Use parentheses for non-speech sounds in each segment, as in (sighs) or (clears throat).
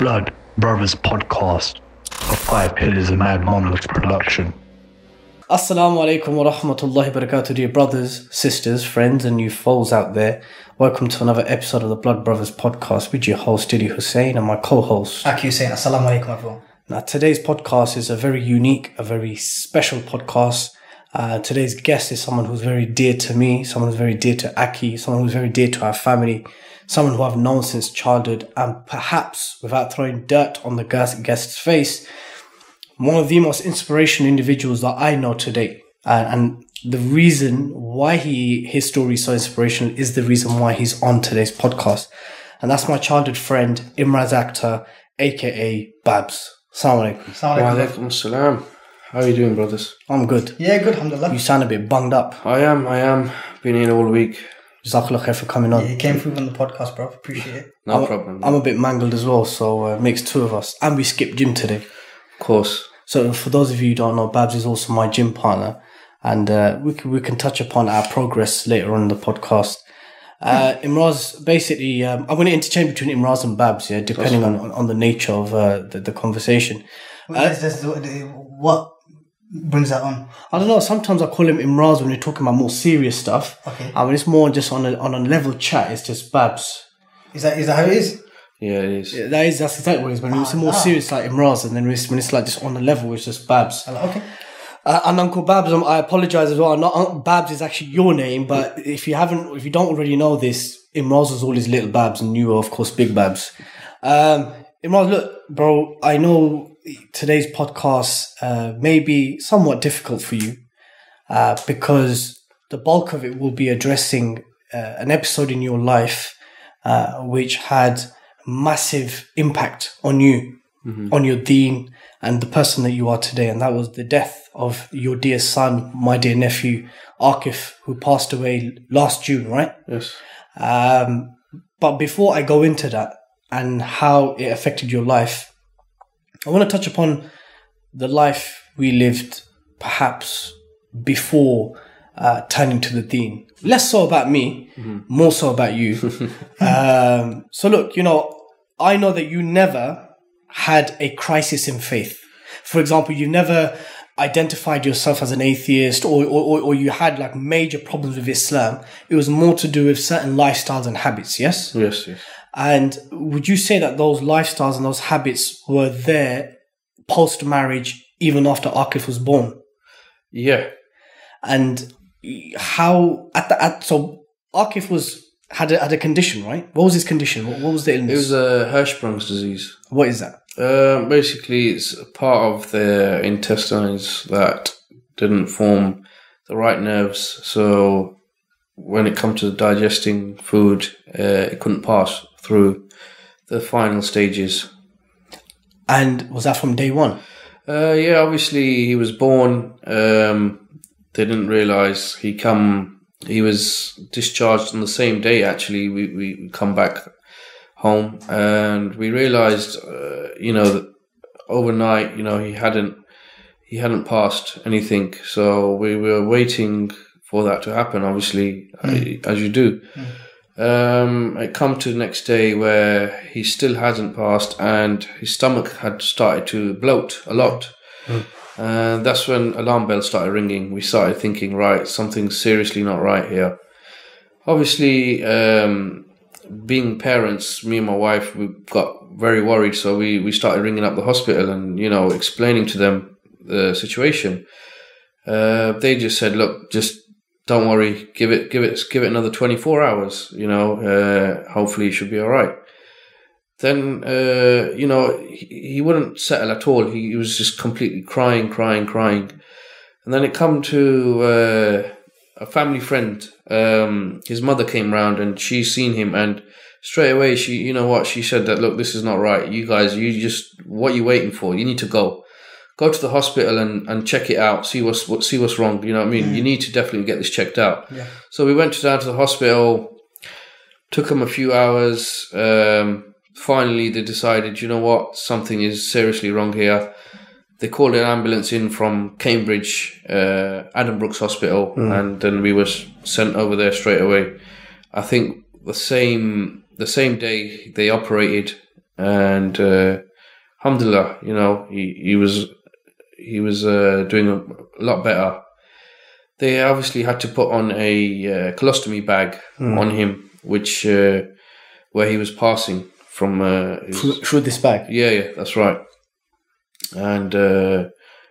Blood Brothers podcast, a Five Pillars of Mad Monolith production. Assalamu alaikum wa rahmatullahi wa barakatuh, dear brothers, sisters, friends, and you foes out there. Welcome to another episode of the Blood Brothers podcast with your host, Dilly Hussain, and my co host. Aki Hussain, Assalamu alaikum everyone. Now, today's podcast is a very unique, a very special podcast. Uh, today's guest is someone who's very dear to me, someone who's very dear to Aki, someone who's very dear to our family, someone who I've known since childhood, and perhaps, without throwing dirt on the guest's face, one of the most inspirational individuals that I know today. Uh, and the reason why he his story is so inspirational is the reason why he's on today's podcast. And that's my childhood friend, Imraz Achtar, aka Babz. Assalamu alaikum. Assalamu Wa alaikum. alaikum salam. How are you doing, brothers? I'm good. Yeah, good, alhamdulillah. You sound a bit bunged up. I am, I am. Been here all week. Jazakallah khair for coming on. Yeah, you came through on the podcast, bro. Appreciate it. No I'm, problem. I'm a bit mangled as well, so uh, makes two of us. And we skipped gym today. of course. So for those of you who don't know, Babz is also my gym partner, and uh, we can we can touch upon our progress later on in the podcast. Uh, Imraz, basically, um, I'm going to interchange between Imraz and Babz, yeah, depending on, on, on the nature of uh, the, the conversation. This- this- what brings that on? I don't know. Sometimes I call him Imraz when we're talking about more serious stuff. Okay. I mean, it's more just on a on a level chat, it's just Babz. Is that is that how it is? Yeah, it is. Yeah, That is that's exactly what it is. When it's more Ah. serious, like Imraz, and then when it's, when it's like just on the level, it's just Babz. Like, Okay. Uh, and Uncle Babz, um, I apologize as well. Not Uncle Babz is actually your name, but if you haven't, if you don't already know this, Imraz was always little Babz, and you were of course big Babz. Um, Imraz, look, bro, I know today's podcast uh, may be somewhat difficult for you uh, because the bulk of it will be addressing uh, an episode in your life uh, which had massive impact on you, on your deen, and the person that you are today. And that was the death of your dear son, my dear nephew, Akif, who passed away last June, right? Yes. Um, but before I go into that and how it affected your life, I want to touch upon the life we lived perhaps before uh, turning to the deen. Less so about me, more so about you. (laughs) um, so, look, you know, I know that you never had a crisis in faith. For example, you never identified yourself as an atheist or, or, or you had like major problems with Islam. It was more to do with certain lifestyles and habits, yes? Yes, yes. And would you say that those lifestyles and those habits were there post marriage, even after Akif was born? Yeah. And how at the at so Akif was had a, had a condition, right? What was his condition? What, what was the illness? It was a Hirschsprung's disease. what is that? Um, basically, it's a part of the intestines that didn't form the right nerves. So when it comes to digesting food, uh, it couldn't pass through the final stages. And was that from day one? Uh, yeah, obviously he was born. Um, they didn't realize he come. He was discharged on the same day. Actually, we we come back home and we realized, uh, you know, that overnight, you know, he hadn't he hadn't passed anything. So we were waiting for that to happen. Obviously, uh, as you do. Um, it come to the next day where he still hasn't passed, and his stomach had started to bloat a lot. And that's when alarm bells started ringing. We started thinking, right, something's seriously not right here. Obviously, um, being parents, me and my wife, we got very worried. So we, we started ringing up the hospital and, you know, explaining to them the situation. Uh, they just said, look, just don't worry, give it, give it, give it another 24 hours, you know, uh, hopefully it should be all right. Then, uh, you know, he, he wouldn't settle at all. He, he was just completely crying, crying, crying. And then it come to, uh, a family friend. Um, his mother came round and she seen him and straight away she, you know what, she said that, look, this is not right. You guys, you just, what are you waiting for? You need to go go to the hospital and, and check it out, see what's what, see what's wrong. You know what I mean? You need to definitely get this checked out. Yeah. So we went down to the hospital. Took them a few hours. Um, finally, they decided, you know what, something is seriously wrong here. They called an ambulance in from Cambridge, uh, Addenbrooke's Hospital, and then we were sent over there straight away. I think the same the same day they operated, and uh, alhamdulillah, you know, he, he was he was uh, doing a lot better. They obviously had to put on a uh, colostomy bag on him, which uh, where he was passing from. Uh, his- through, this bag. yeah, yeah, that's right. And uh,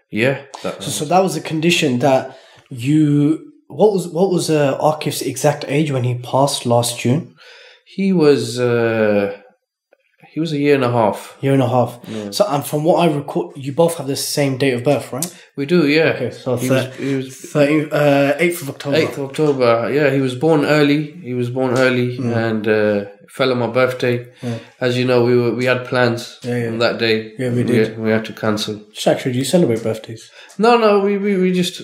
yeah, that, So, so that was a condition that you. What was what was uh, Akif's exact age when he passed last June? he was uh, he was a year and a half. Year and a half. So, and from what I recall, you both have the same date of birth, right? We do, yeah. Okay, so he thir- was, he was 13, uh, 8th of October. 8th of October. Yeah, he was born early. He was born early Mm. and uh, fell on my birthday. As you know, we were we had plans Yeah, yeah. on that day. Yeah, we did. We, had to cancel. Just actually, do you celebrate birthdays? No, no, we we, we just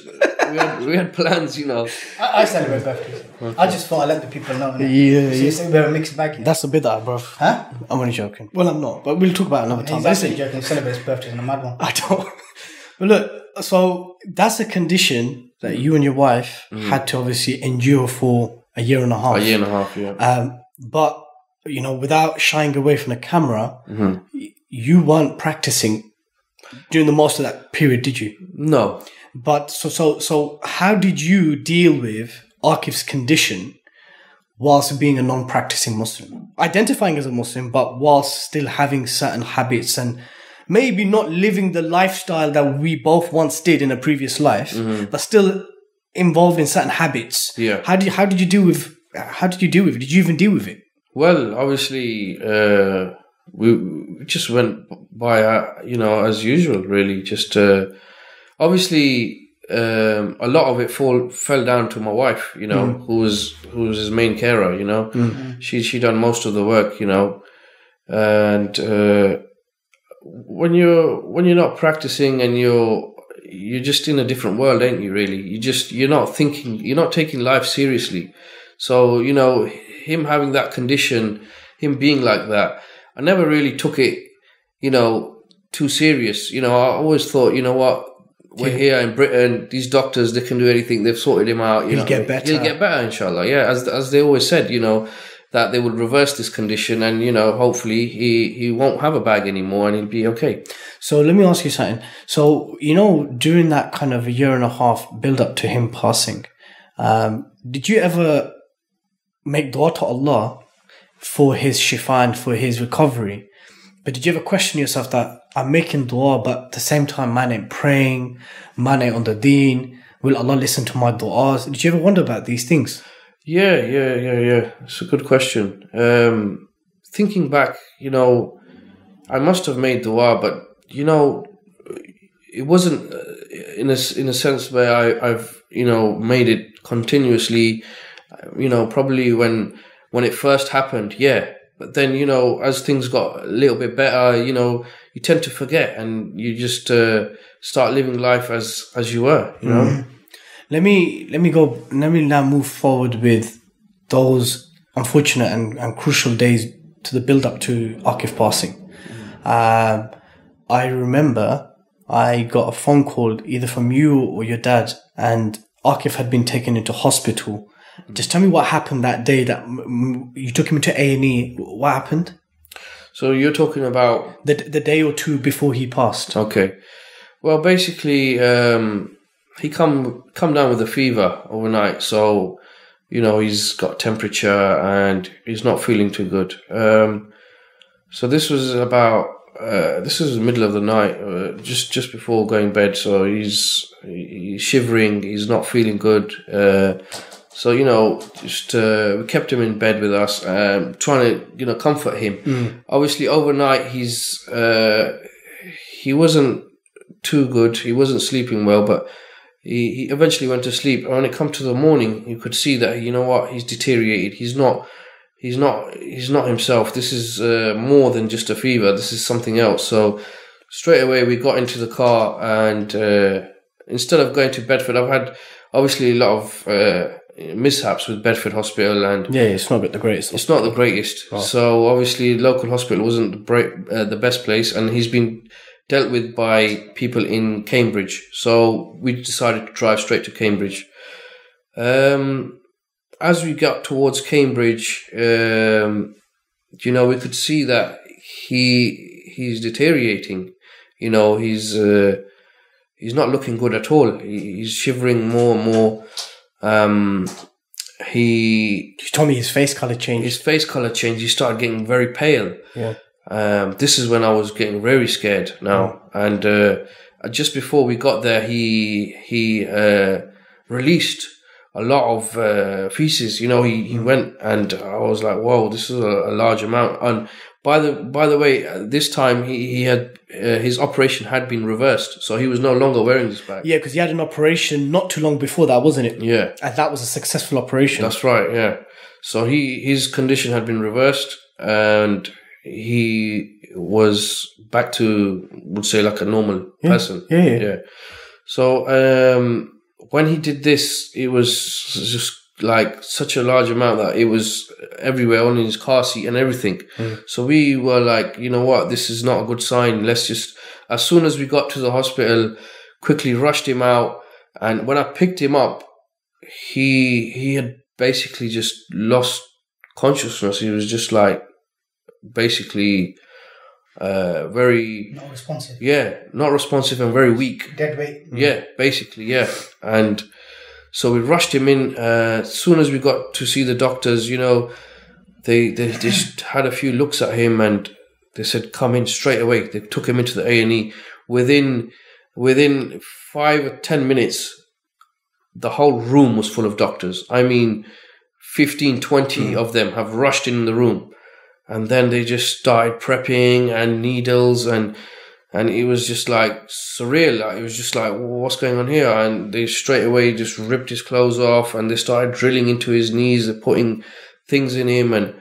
we had we had plans. You know. I, I celebrate birthdays. I just thought I'd let the people know. Yeah, So yeah. it's a bit of a mixed bag. here. That's a bit that, bro. Huh? I'm only joking. Well, I'm not, but we'll talk about it another time. Actually listen, joking. He celebrates birthdays and a mad one. I don't. (laughs) But look, so that's a condition that you and your wife had to obviously endure for a year and a half. A year and a half. Yeah. Um, but you know, without shying away from the camera, Mhm. you weren't practicing during the most of that period, did you? No. But so so so, how did you deal with Akif's condition whilst being a non-practicing Muslim, identifying as a Muslim, but whilst still having certain habits and maybe not living the lifestyle that we both once did in a previous life, but still involved in certain habits? Yeah. How did you, how did you deal with how did you deal with it? Did you even deal with it? Well, obviously, uh, we, we just went by, uh, you know, as usual, really. Just uh, obviously, um, a lot of it fall fell down to my wife, you know, who was who was his main carer. You know, she she done most of the work, you know, and uh, when you're when you're not practicing and you're you're just in a different world, ain't you? Really, you just you're not thinking, you're not taking life seriously. So you know, him having that condition, him being like that, I never really took it, you know, too serious. You know, I always thought, you know what, we're here in Britain. These doctors, they can do anything. They've sorted him out. You He'll know, get better. He'll get better, inshallah. Yeah, as as they always said, you know, that they would reverse this condition, and you know, hopefully he he won't have a bag anymore, and he'll be okay. So let me ask you something. So you know, during that kind of a year and a half build up to him passing, um, did you ever make dua to Allah for his shifa and for his recovery? But did you ever question yourself that I'm making dua, but at the same time, man ain't praying, man ain't on the deen. Will Allah listen to my du'as? Did you ever wonder about these things? Yeah, yeah, yeah, yeah. It's a good question. Um, thinking back, you know, I must have made dua, but you know, it wasn't uh, in a in a sense where I, I've you know made it continuously. You know, probably when when it first happened, yeah. But then you know, as things got a little bit better, you know, you tend to forget and you just uh, start living life as as you were. You know. Let me let me go. Let me now move forward with those unfortunate and, and crucial days to the build up to Akif passing. Um, I remember I got a phone call either from you or your dad, and Akif had been taken into hospital. Just tell me what happened that day that you took him to A and E. What happened So you're talking about the the day or two before he passed? Okay. Well, basically, um, he come come down with a fever overnight. So, you know, he's got temperature and he's not feeling too good. Um, so this was about uh, this is the middle of the night, uh, just just before going bed. So he's he's shivering. He's not feeling good. Uh, so you know, just uh, we kept him in bed with us, um, trying to you know comfort him. Obviously, overnight he's uh, he wasn't too good. He wasn't sleeping well, but he, he eventually went to sleep. And when it come to the morning, you could see that you know what he's deteriorated. He's not. He's not. He's not himself. This is uh, more than just a fever. This is something else. So straight away we got into the car, and uh, instead of going to Bedford, I've had obviously a lot of uh, mishaps with Bedford Hospital, and Yeah, it's not the greatest. it's not the greatest. So obviously, local hospital wasn't the, break, uh, the best place, and he's been dealt with by people in Cambridge. So we decided to drive straight to Cambridge. Um, as we got towards Cambridge, um, you know, we could see that he he's deteriorating. You know, he's uh, he's not looking good at all. He, he's shivering more and more. Um, he You told me his face color changed. his face color changed. He started getting very pale. Yeah. Um, this is when I was getting very scared now. And uh, just before we got there, he he uh, released a lot of uh, feces. You know, he, he went and I was like, "Whoa, this is a, a large amount." And by the by the way, uh, this time he he had uh, his operation had been reversed, so he was no longer wearing this bag. Yeah, because he had an operation not too long before that, wasn't it? Yeah. And that was a successful operation. That's right. Yeah. So he his condition had been reversed, and he was back to would say like a normal person. yeah, yeah. yeah. So um, when he did this, it was just like such a large amount that it was everywhere on his car seat and everything. So we were like, you know what, this is not a good sign. Let's just as soon as we got to the hospital, quickly rushed him out. And when I picked him up, he he had basically just lost consciousness. He was just like basically uh very Not responsive. yeah, not responsive and very weak. Dead weight. Yeah, basically, yeah. And so we rushed him in. Uh, as soon as we got to see the doctors, you know, they they (laughs) just had a few looks at him and they said, "Come in straight away." They took him into the A and E. Within within five or ten minutes, the whole room was full of doctors. I mean, 15, 20 of them have rushed in the room, and then they just started prepping and needles and and it was just like surreal. Like, it was just like, what's going on here? And they straight away just ripped his clothes off, and they started drilling into his knees, they're putting things in him, and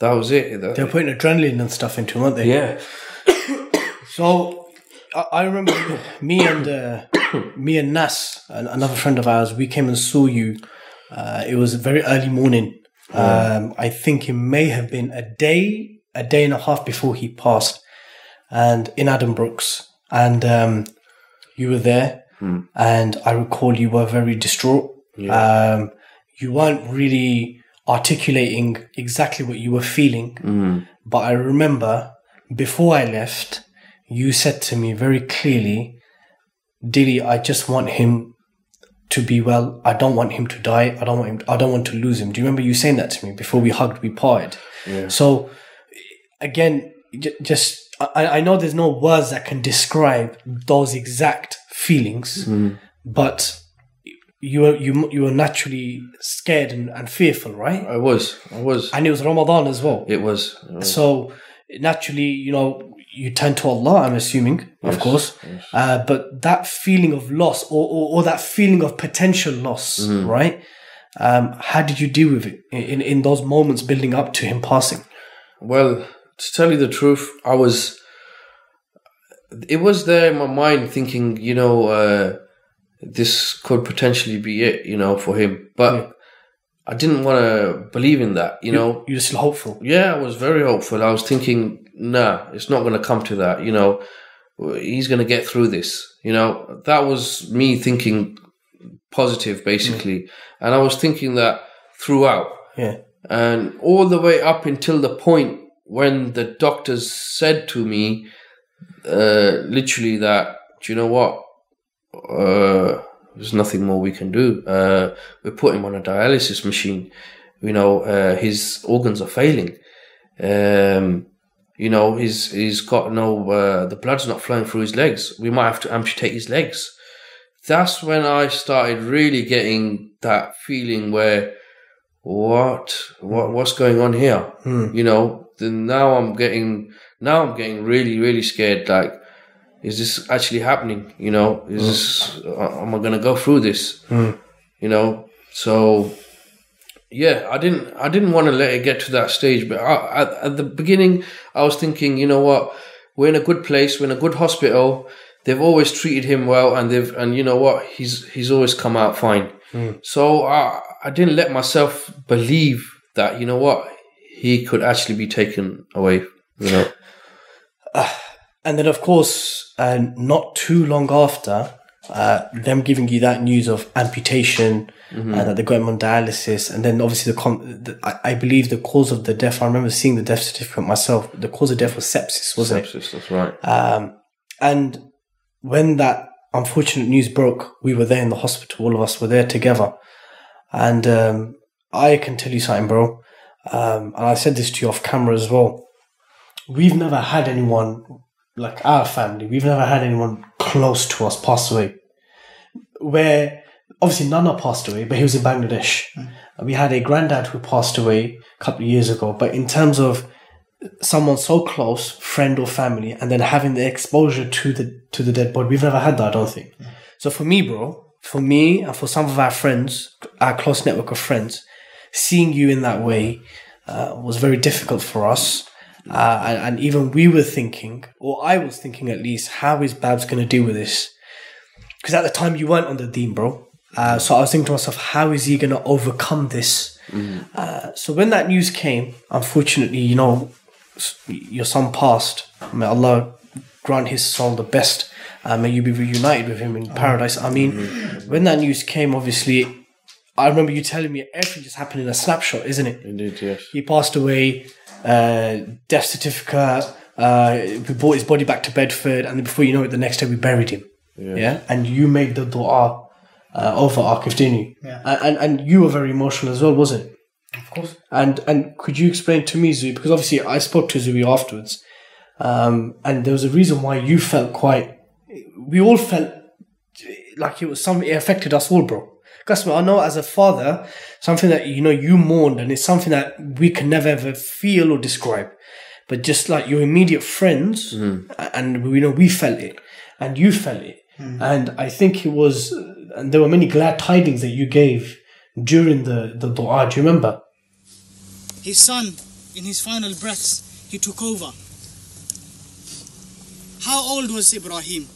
that was it. That- They were putting adrenaline and stuff into him, weren't they? yeah, (coughs) So I, I remember (coughs) me and uh, (coughs) me and Nas, another friend of ours, we came and saw you. Uh, it was a very early morning. Um, I think it may have been a day, a day and a half before he passed, and in Addenbrooke's, and um, you were there, and I recall you were very distraught. Um, you weren't really articulating exactly what you were feeling, but I remember before I left, you said to me very clearly, Dilly, I just want him to be well. I don't want him to die. I don't want him. I don't want to lose him. Do you remember you saying that to me before we hugged, we parted? So again, j- just I, I know there's no words that can describe those exact feelings, but you were you you were naturally scared and, and fearful, right? I was, I was, And it was Ramadan as well. it was. it was. So naturally, you know, you turn to Allah, I'm assuming, of course. Uh, but that feeling of loss or, or, or that feeling of potential loss, right? Um, how did you deal with it in, in those moments building up to him passing? Well, to tell you the truth, I was. It was there in my mind, thinking, you know, uh, this could potentially be it, you know, for him. But I didn't want to believe in that, you know. You're still hopeful. Yeah, I was very hopeful. I was thinking, nah, it's not going to come to that. You know, he's going to get through this. You know, that was me thinking positive, basically. And I was thinking that throughout. Yeah. And all the way up until the point when the doctors said to me, uh, literally, that, do you know what? Uh, there's nothing more we can do. Uh, we put him on a dialysis machine. You know, uh, his organs are failing. Um, you know, he's he's got no uh, the blood's not flowing through his legs. We might have to amputate his legs. That's when I started really getting that feeling where what what what's going on here? You know, then now I'm getting now I'm getting really really scared. Like, is this actually happening? You know, is this am I going to go through this? Hmm. You know, so yeah, I didn't I didn't want to let it get to that stage, but I, at, at the beginning I was thinking, you know what, we're in a good place, we're in a good hospital. They've always treated him well, and they've and you know what, he's he's always come out fine. Hmm. So I I didn't let myself believe that you know what he could actually be taken away. You know, (sighs) And then, of course, uh, not too long after, uh, them giving you that news of amputation and that they got him on dialysis, and then obviously the, com- the I, I believe the cause of the death. I remember seeing the death certificate myself. The cause of death was sepsis, wasn't it? Sepsis, that's right. Um, and when that unfortunate news broke, we were there in the hospital. All of us were there together. And um, I can tell you something, bro. Um, and I said this to you off camera as well. We've never had anyone like our family. We've never had anyone close to us pass away. Where obviously Nana passed away, but he was in Bangladesh. And we had a granddad who passed away a couple of years ago. But in terms of someone so close, friend or family, and then having the exposure to the to the dead body. We've never had that, I don't think. So for me, bro, for me and for some of our friends, our close network of friends, seeing you in that way uh, was very difficult for us. Uh, and, and even we were thinking, or I was thinking at least, how is Babz going to deal with this? Because at the time you weren't on the deen, bro. Uh, so I was thinking to myself, how is he going to overcome this? Uh, so when that news came, unfortunately, you know, your son passed. May Allah grant his soul the best. Uh, may you be reunited with him in paradise. I mean, when that news came, obviously, I remember you telling me everything just happened in a snapshot, isn't it? Indeed, yes. He passed away, uh, death certificate. Uh, we brought his body back to Bedford, and then before you know it, the next day we buried him. Yeah, and you made the du'a uh, over Akif, didn't you? Yeah. And, and and you were very emotional as well, wasn't it? Of course. And and could you explain to me, Zui, because obviously I spoke to Zui afterwards, um, and there was a reason why you felt quite. We all felt like it was something. It affected us all, bro. Because I know as a father, something that you know you mourned, and it's something that we can never ever feel or describe. But just like your immediate friends, mm-hmm. a- and we know we felt it, and you felt it, mm-hmm. and I think it was, and there were many glad tidings that you gave during the the du'a. Do you remember? his son, in his final breaths, he took over. How old was Ibrahim?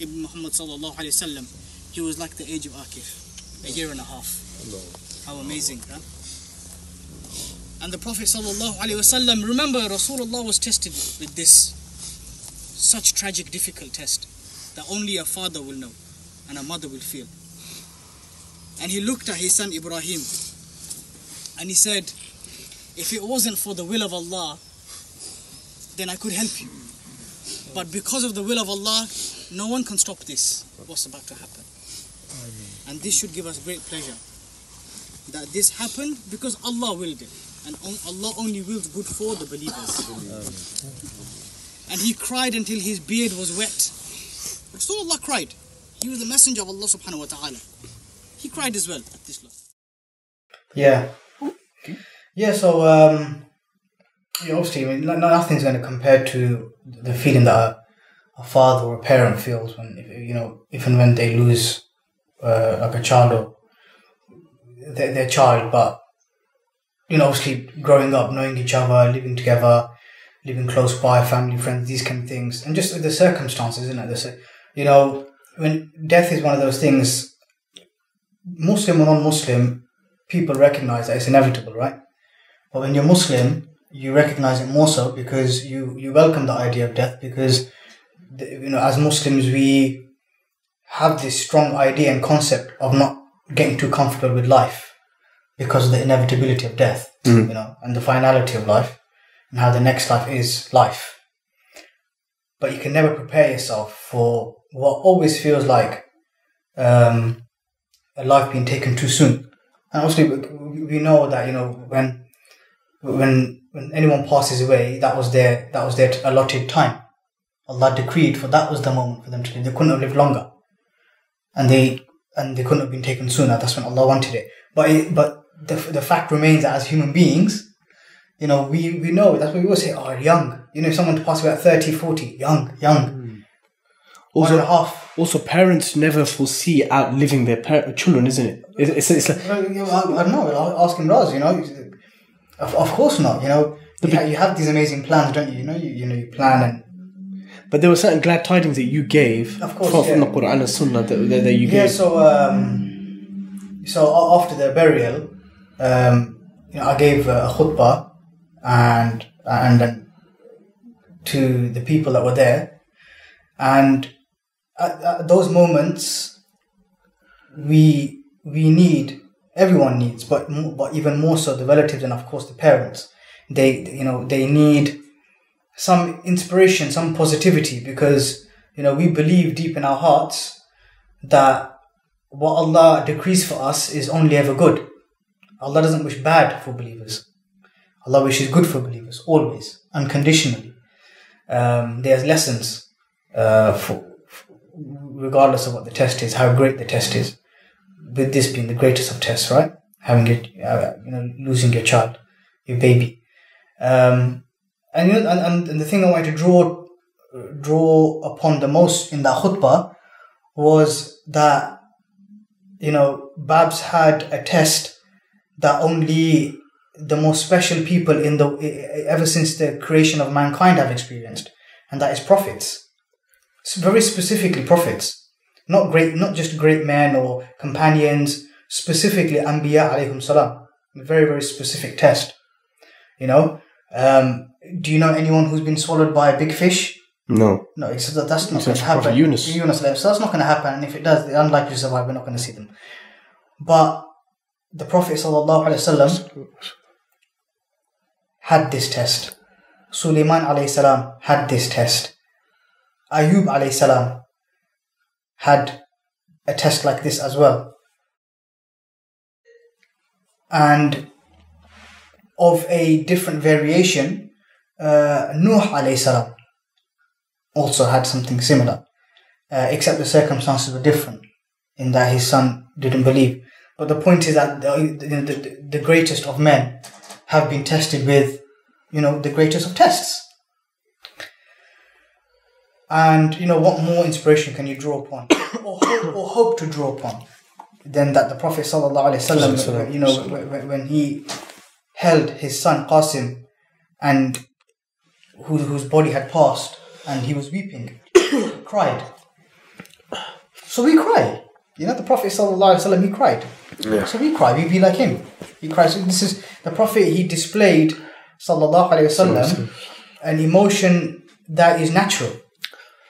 Ibn Muhammad sallallahu alayhi wasallam. He was like the age of Akif, a year and a half. How amazing, huh? And the Prophet wasallam, remember Rasulullah was tested with this such tragic, difficult test that only a father will know and a mother will feel. And he looked at his son Ibrahim and he said, if it wasn't for the will of Allah, then I could help you. But because of the will of Allah, no one can stop this, what's about to happen. And this should give us great pleasure. That this happened because Allah willed it. And on- Allah only wills good for the believers. And he cried until his beard was wet. Rasulullah cried. He was the messenger of Allah subhanahu wa ta'ala. He cried as well at this loss. Yeah. Yeah, so um, yeah, obviously, I mean, no- nothing's going to compare to the feeling that a, a father or a parent feels when, if, you know, if and when they lose uh, like a child or their, their child. But, you know, obviously, growing up, knowing each other, living together, living close by, family, friends, these kind of things, and just the circumstances, isn't it? You know, when death is one of those things, Muslim or non Muslim, people recognize that it's inevitable, right? But when you're Muslim, you recognize it more so because you, you welcome the idea of death because, you know, as Muslims, we have this strong idea and concept of not getting too comfortable with life because of the inevitability of death, you know, and the finality of life and how the next life is life. But you can never prepare yourself for what always feels like um, a life being taken too soon. And obviously, we we know that you know when when when anyone passes away, that was their that was their allotted time. Allah decreed for that was the moment for them to live. They couldn't have lived longer, and they and they couldn't have been taken sooner. That's when Allah wanted it. But it, but the the fact remains that as human beings, you know, we we know that's why we always say, oh, young. You know, if someone to pass away at 30, 40, young, young, hmm. one and a half. Also, parents never foresee outliving their par- children, isn't it? It's, it's, it's like, Well, you know, I, I don't know. I'll ask him, Raz. You know, of, of course not. You know, you, you have these amazing plans, don't you? You know, you, you know, you plan and but there were certain glad tidings that you gave Of course, from, from the. Quran and Sunnah that, that, that you yeah. gave. So, um, so after the burial, um, you know, I gave a khutbah and and then to the people that were there, and at, at those moments, we we need everyone needs, but mo- but even more so the relatives and of course the parents. They you know they need some inspiration, some positivity because you know we believe deep in our hearts that what Allah decrees for us is only ever good. Allah doesn't wish bad for believers. Allah wishes good for believers always, unconditionally. Um, there's lessons uh, for, regardless of what the test is, how great the test is. With this being the greatest of tests, right? Having it, uh, you know, losing your child, your baby, um, and, you know, and, and the thing I wanted to draw draw upon the most in that khutbah was that you know Babz had a test that only the most special people in the ever since the creation of mankind have experienced, and that is prophets. Very specifically, prophets, not great, not just great men or companions. Specifically, Anbiya alayhim salam. A very very specific test. You know, um, do you know anyone who's been swallowed by a big fish? No. No, it's, that- that's not going to happen. Yunus. Yunus, alayhi- so that's not going to happen. And if it does, they're unlikely to survive. We're not going to see them. But the Prophet sallallahu alaihi wasallam had this test. Sulaiman alayhi salam had this test. Ayub alayhi salam had a test like this as well. And of a different variation, uh, Nuh alayhi salam also had something similar, uh, except the circumstances were different in that his son didn't believe. But the point is that the, the, the, the greatest of men have been tested with, you know, the greatest of tests. And, you know, what more inspiration can you draw upon (coughs) or, hope, or hope to draw upon than that the Prophet, sallallahu alaihi wasallam, you know, when, when he held his son Qasim and who, whose body had passed and he was weeping, (coughs) cried. So we cry. You know, the Prophet sallallahu alaihi wasallam, he cried. So we cry. We be like him. He cries. So this is the Prophet. He displayed sallallahu alaihi wasallam an emotion that is natural.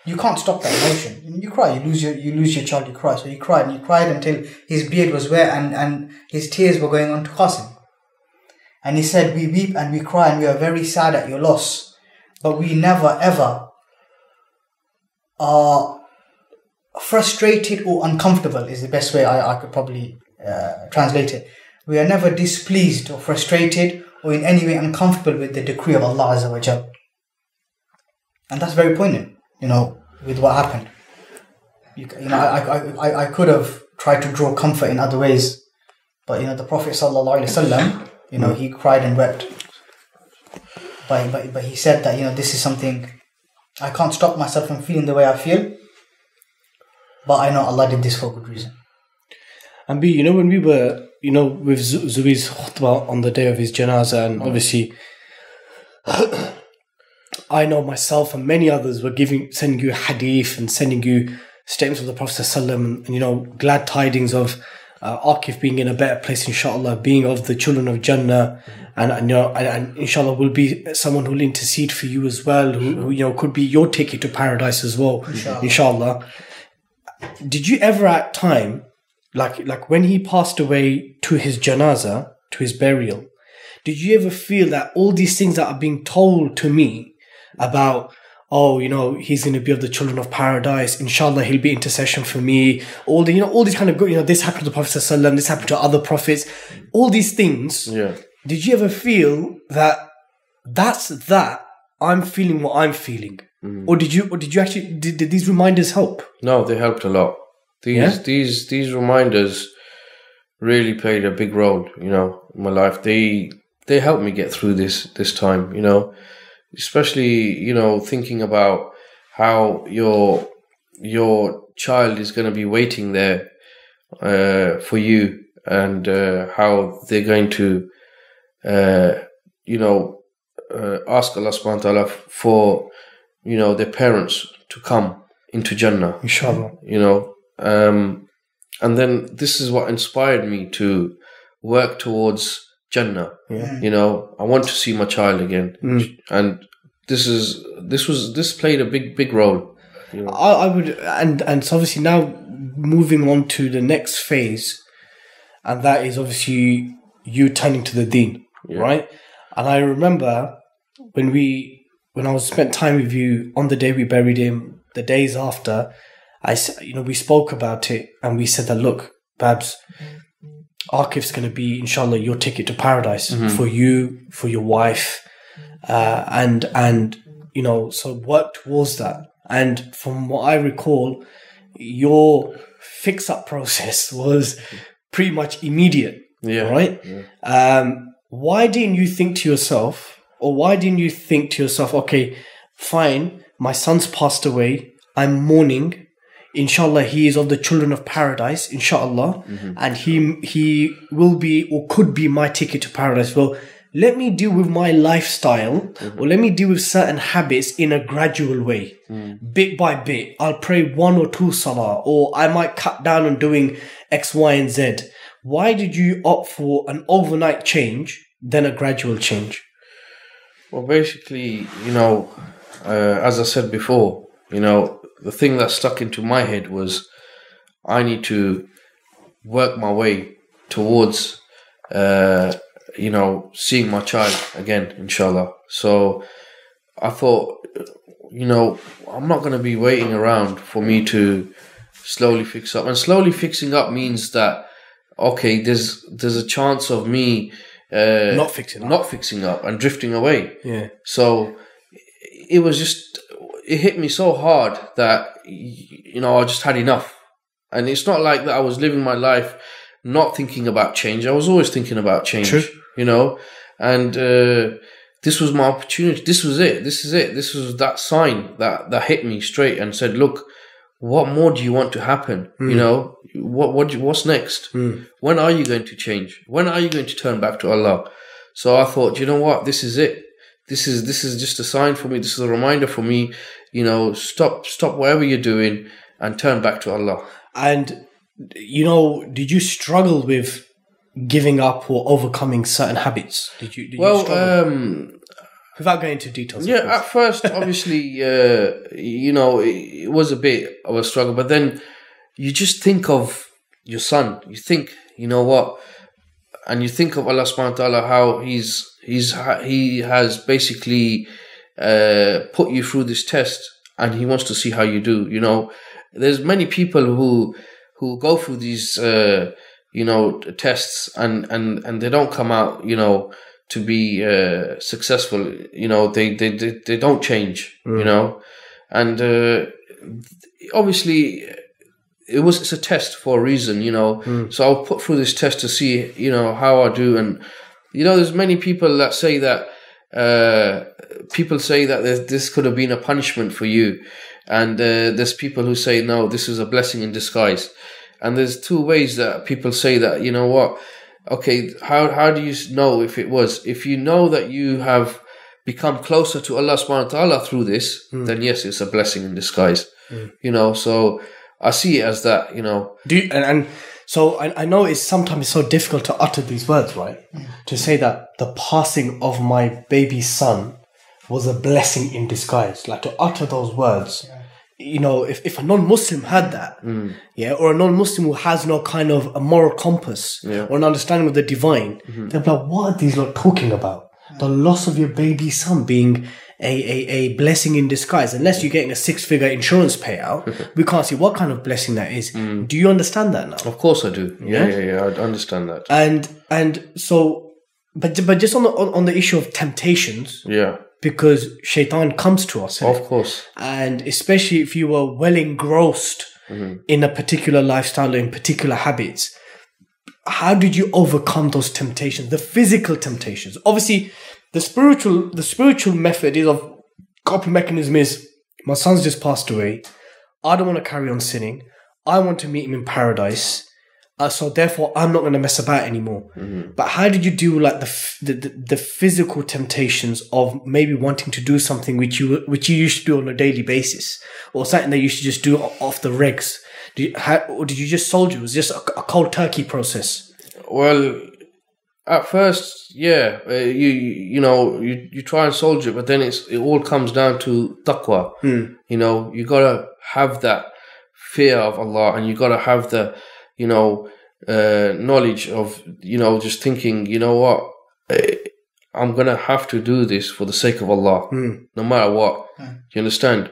You can't stop that emotion. You cry. You lose your you lose your child. You cry. So he cried. And he cried until his beard was wet and and his tears were going on to Qasim. And he said, "We weep and we cry and we are very sad at your loss, but we never ever are frustrated or uncomfortable is the best way I, I could probably uh, translate it. We are never displeased or frustrated or in any way uncomfortable with the decree of Allah Azza wa. And that's very poignant, you know, with what happened. You, you know, I, I, I, I could have tried to draw comfort in other ways, but you know, the Prophet Sallallahu Alaihi Wasallam, you know, he cried and wept. But, but, but he said that, you know, this is something I can't stop myself from feeling the way I feel. But I know Allah did this for a good reason. And B, you know, when we were, you know, with Zu- Zui's khutbah on the day of his janazah, and obviously, (coughs) I know myself and many others were giving, sending you hadith and sending you statements of the Prophet ﷺ and, you know, glad tidings of uh, Akif being in a better place, inshallah, being of the children of Jannah, and, and you know, and, and inshallah will be someone who will intercede for you as well, who, who you know could be your ticket to paradise as well, inshallah. Did you ever at time like like when he passed away to his janaza to his burial did you ever feel that all these things that are being told to me about oh you know he's going to be of the children of paradise inshallah he'll be intercession for me all the you know all these kind of good you know this happened to the prophet sallallahu this happened to other prophets all these things Yeah. Did you ever feel that that's that i'm feeling what i'm feeling or did you or did you actually did, did these reminders help No, they helped a lot. These Yeah? these these reminders really played a big role, you know, in my life. They they helped me get through this this time, you know. Especially, you know, thinking about how your your child is going to be waiting there uh, for you and uh, how they're going to uh, you know uh, ask Allah subhanahu wa ta'ala for you know their parents to come into Jannah. Inshallah. You know um and then this is what inspired me to work towards jannah. Yeah. you know i want to see my child again. Mm. and this is this was this played a big big role. You know. I, I would, and and so obviously now moving on to the next phase, and that is obviously you turning to the Deen, right? And I remember when we when I was spent time with you on the day we buried him, the days after, I you know we spoke about it and we said that look, Babz, Akif's going to be inshallah your ticket to paradise for you, for your wife, uh, and and you know so work towards that. And from what I recall, your fix up process (laughs) was pretty much immediate, Yeah. right? Um, why didn't you think to yourself, or why didn't you think to yourself, okay, fine, my son's passed away, I'm mourning. Inshallah, he is of the children of paradise, inshallah, mm-hmm. and he he will be or could be my ticket to paradise. Well, let me deal with my lifestyle, mm-hmm. or let me deal with certain habits in a gradual way, mm. bit by bit. I'll pray one or two salah, or I might cut down on doing X, Y, and Z. Why did you opt for an overnight change than a gradual change? Well, basically, you know, uh, as I said before, you know, the thing that stuck into my head was I need to work my way towards, uh, you know, seeing my child again, inshallah. So I thought, you know, I'm not going to be waiting around for me to slowly fix up. And slowly fixing up means that, okay, there's there's a chance of me uh, Not fixing up. not fixing up and drifting away. Yeah. So it was just it hit me so hard that you know I just had enough. And it's not like that I was living my life not thinking about change. I was always thinking about change. True. You know, and uh, this was my opportunity. This was it. This is it. This was that sign that that hit me straight and said, "Look, what more do you want to happen? You know, what what you- what's next? When are you going to change? When are you going to turn back to Allah?" So I thought, you know what, this is it. This is this is just a sign for me. This is a reminder for me. You know, stop stop whatever you're doing and turn back to Allah. And you know, did you struggle with giving up or overcoming certain habits? Did you? Did you Well, struggle? um, without going into details. Yeah, at first, (laughs) obviously, uh, you know, it, it was a bit of a struggle, but then you just think of your son. You think, you know what, and you think of Allah Subhanahu wa Taala how He's He's He has basically uh, put you through this test, and He wants to see how you do. You know, there's many people who who go through these. Uh, you know tests and and and they don't come out you know to be uh, successful you know they they they, they don't change you know? And uh, obviously it was it's a test for a reason you know? So i'll put through this test to see you know how i do. And you know there's many people that say that uh, people say that this- this could have been a punishment for you. And uh, there's people who say no this is a blessing in disguise. And there's two ways that people say that you know what okay how how do you know if it was if you know that you have become closer to Allah subhanahu wa ta'ala through this hmm. then yes it's a blessing in disguise hmm. you know so I see it as that you know Do you, and, and so I, I know it's sometimes so difficult to utter these words, right? To say that the passing of my baby son was a blessing in disguise, like to utter those words. You know, if, if a non-Muslim had that, mm. yeah, or a non-Muslim who has no kind of a moral compass or an understanding of the divine, mm-hmm. they'll be like, "What are these lot talking about? The loss of your baby son being a, a, a blessing in disguise. Unless you're getting a six-figure insurance payout, (laughs) we can't see what kind of blessing that is. Mm. Do you understand that now? of course I do yeah yeah yeah, I understand that And and so, but but just on the on, on the issue of temptations, yeah because shaitan comes to us, of course and especially if you were well engrossed mm-hmm. in a particular lifestyle or in particular habits, how did you overcome those temptations, the physical temptations? Obviously, the spiritual the spiritual method is of coping mechanism is my son's just passed away. I don't want to carry on sinning. I want to meet him in paradise. Uh, so therefore, I'm not going to mess about anymore. But how did you do like the, f- the, the the physical temptations of maybe wanting to do something which you which you used to do on a daily basis, or something that you used to just do off the regs? Did you, how, or did you just soldier? It was just a, a cold turkey process. Well, at first, yeah, uh, you you know you you try and soldier, but then it's it all comes down to taqwa. You know, you gotta have that fear of Allah, and you gotta have the you know uh, knowledge of you know just thinking, you know what, eh, I'm gonna have to do this for the sake of Allah, no matter what. You understand?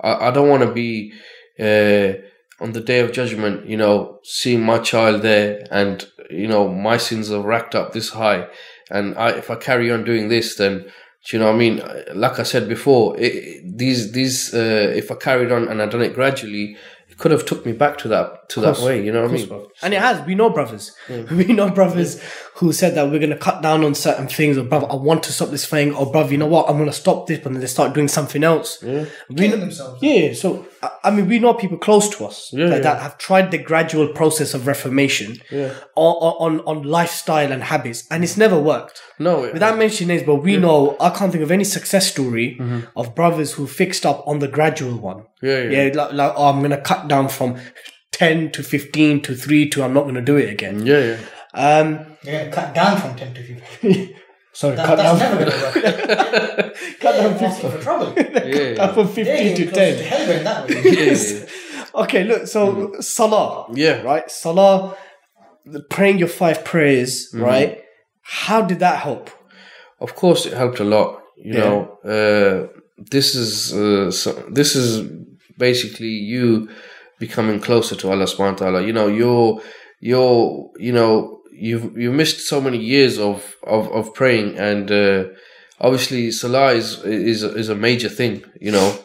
I, I don't want to be uh, on the day of judgment, you know, seeing my child there and, you know, my sins are racked up this high. And I, if I carry on doing this, then, do you know what I mean? Like I said before, it, these, these, uh, if I carried on and I done it gradually, could have took me back to that, to that way, you know what I mean? And it has. We know brothers. (laughs) We know brothers who said that we're going to cut down on certain things, or brother, I want to stop this thing, or brother, you know what, I'm going to stop this, but then they start doing something else. We Killing know, themselves. yeah, so I- I mean, we know people close to us Yeah, that, yeah. that have tried the gradual process of reformation on, on on lifestyle and habits, and it's never worked. No, it- without mentioning names, but we know I can't think of any success story of brothers who fixed up on the gradual one. Mm-hmm. Yeah, yeah. yeah. Like, like oh, I'm gonna cut down from ten to fifteen to three to I'm not gonna do it again. Yeah, yeah. Um, You're gonna cut down from ten to fifteen. (laughs) sorry, That, cut that's down, never gonna work. (laughs) cut down You're asking for trouble. (laughs) Yeah, cut from They're fifteen to close to ten. hell going that way. yeah, yeah. (laughs) Okay, look. So Salah, Yeah. right? Salah, the- praying your five prayers, Mm-hmm. right? How did that help? Of course, it helped a lot. You Yeah. know, uh, this is uh, so, this is basically you becoming closer to Allah Subhanahu wa Taala. You know, you're you're you know you've you missed so many years of of, of praying, and uh, obviously Salah is is is a major thing. You know,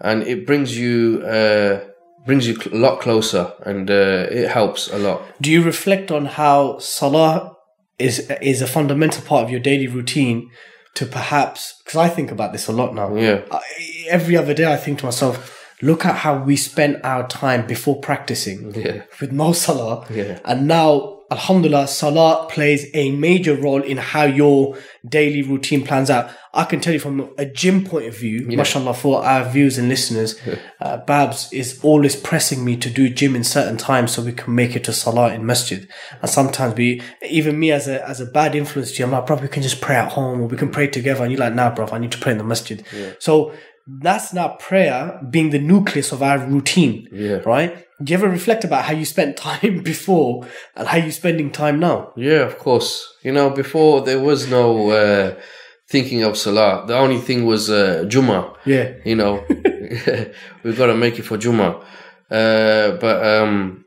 and it brings you uh, brings you a lot closer, and uh, it helps a lot. Do you reflect on how Salah is is a fundamental part of your daily routine? To perhaps, because I think about this a lot now. Yeah. I, every other day, I think to myself, look at how we spent our time before practicing Yeah. with no salah. Yeah. And now, alhamdulillah, salah plays a major role in how your daily routine plans out. I can tell you from a gym point of view, mashallah, for our viewers and listeners, (laughs) uh, Babz is always pressing me to do gym in certain times so we can make it to salah in masjid. And sometimes we, even me as a, as a bad influence to you, I'm like, bro, we can just pray at home or we can pray together. And you're like, nah, bro, I need to pray in the masjid. So that's now prayer being the nucleus of our routine. Yeah. Right? Do you ever reflect about how you spent (laughs) time before and how you're spending time now? Yeah, of course. You know, before there was no uh, thinking of Salah. The only thing was uh, Juma. Yeah. You know, (laughs) (laughs) we've got to make it for Juma. Uh, but um,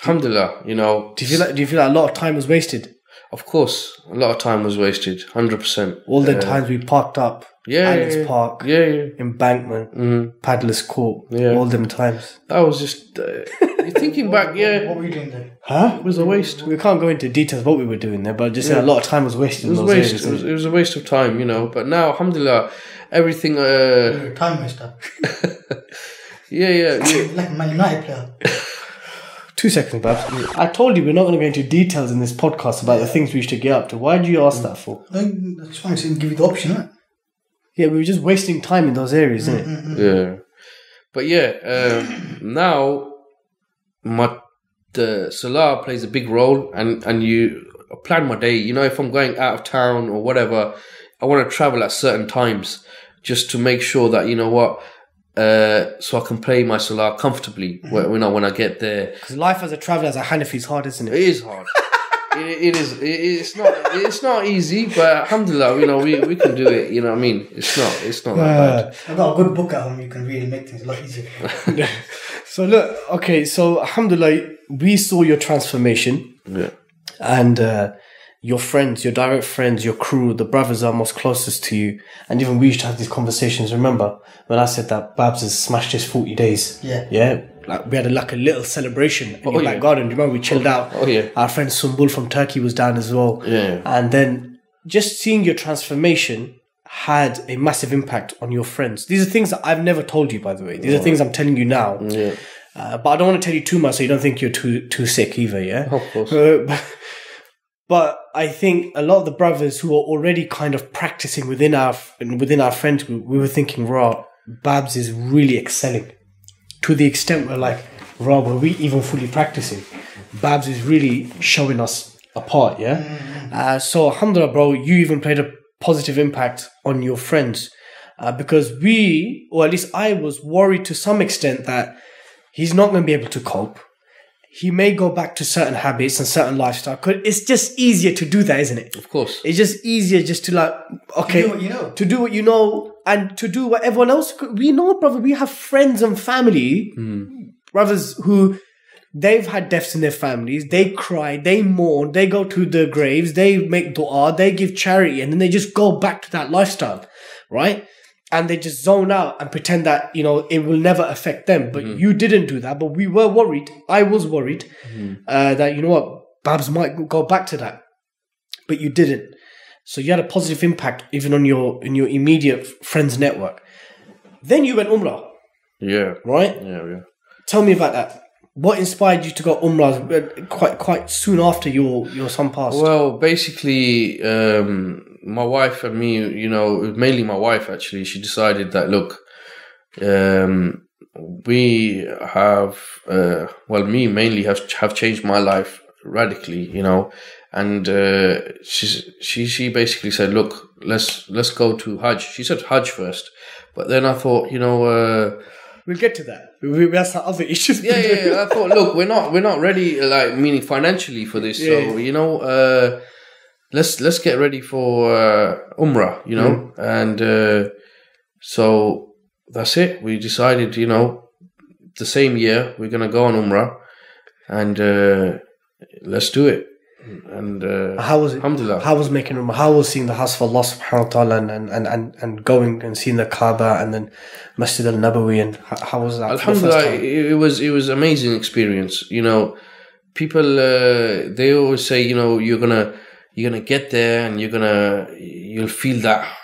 Alhamdulillah, you know, Do you feel like do you feel like a lot of time was wasted? Of course, a lot of time was wasted. Hundred percent. All the times we parked up, Yeah, Alex yeah, Park, Yeah, yeah. Embankment, Mhm. Paddler's Court, Yeah. all them times. That was just uh, you're thinking back. (laughs) Yeah. What Yeah, were you doing there? Huh? it was a waste. We can't go into details of what we were doing there, but just say a lot of time was wasted It in was a those waste. areas. It was, it was a waste of time, you know. But now, Alhamdulillah, everything. Uh, You're a time waster. (laughs) yeah, yeah, (laughs) yeah. Like a Man United player. Two seconds, Babz. I told you we're not going to go into details in this podcast about the things we used to get up to. Why did you ask that for? That's why I didn't give you the option, right? Yeah, we were just wasting time in those areas, isn't it? Mm, mm, mm. Yeah, but yeah, um, now my the salah plays a big role, and and you plan my day. You know, if I'm going out of town or whatever, I want to travel at certain times just to make sure that you know what, uh, so I can play my salah comfortably when when I when I get there. Because life as a traveller, as a Hanafi, is hard, isn't It it? is hard. (laughs) it, it is. It, it's not. It's not easy, but alhamdulillah, you know, we, we can do it. You know what I mean? It's not. It's not that bad. I've got a good book at home. You can really make things a lot easier. (laughs) So look, okay, so alhamdulillah, we saw your transformation Yeah. and uh, your friends, your direct friends, your crew, the brothers are most closest to you. And even we used to have these conversations. Remember when I said that Babz has smashed his 40 days? Yeah. Yeah. Like we had a, like a little celebration in Oh, your yeah. back garden. Do you remember we chilled out? Oh, yeah. Our friend Sumbul from Turkey was down as well. Yeah. And then just seeing your transformation had a massive impact on your friends. These are things that I've never told you, by the way. These are things I'm telling you now. Yeah. Uh, but I don't want to tell you too much so you don't think you're too too sick either, yeah? Of course. (laughs) Uh, but, I think a lot of the brothers who are already kind of practicing within our within our friend group, we were thinking, raw, Babz is really excelling. To the extent where like, raw, were we even fully practicing? Babz is really showing us apart, yeah? Uh, so, alhamdulillah, bro, you even played a positive impact on your friends. Uh, because we, or at least I was worried to some extent that he's not going to be able to cope. He may go back to certain habits and certain lifestyle. 'Cause it's just easier to do that, isn't it? Of course. It's just easier just to like, okay, to do what you know. to do what you know and to do what everyone else. could- We know, brother. We have friends and family, hmm. brothers who they've had deaths in their families. They cry, they mourn, they go to the graves, they make du'a, they give charity, and then they just go back to that lifestyle, right? And they just zone out and pretend that you know it will never affect them. But you didn't do that. But we were worried. I was worried uh, that you know what, Babz might go back to that, but you didn't. So you had a positive impact even on your in your immediate friends network. Then you went Umrah, Yeah. right? Yeah, yeah. Tell me about that. What inspired you to go Umrah uh, quite quite soon after your your son passed? Well, basically, um, my wife and me, you know, mainly my wife actually, she decided that look, um, we have, uh, well, me mainly have have changed my life radically, you know, and uh, she's she she basically said, look, let's let's go to Hajj. She said Hajj first, but then I thought, you know. Uh, we'll get to that. We, we that's the other issues. yeah, (laughs) yeah, yeah. I thought, look, we're not, we're not ready, like meaning financially for this. Yeah. So you know, uh, let's let's get ready for uh, Umrah. You know, and uh, so that's it. We decided, you know, the same year we're gonna go on Umrah, and uh, let's do it. And uh, How was it? Alhamdulillah. How was making Umrah? How was seeing the house of Allah subhanahu wa ta'ala and, and, and, and, going and seeing the Kaaba and then Masjid al Nabawi and how, was that? for the first Alhamdulillah, it was it was amazing experience. You know, people uh, they always say, you know, you're gonna you're gonna get there and you're gonna you'll feel that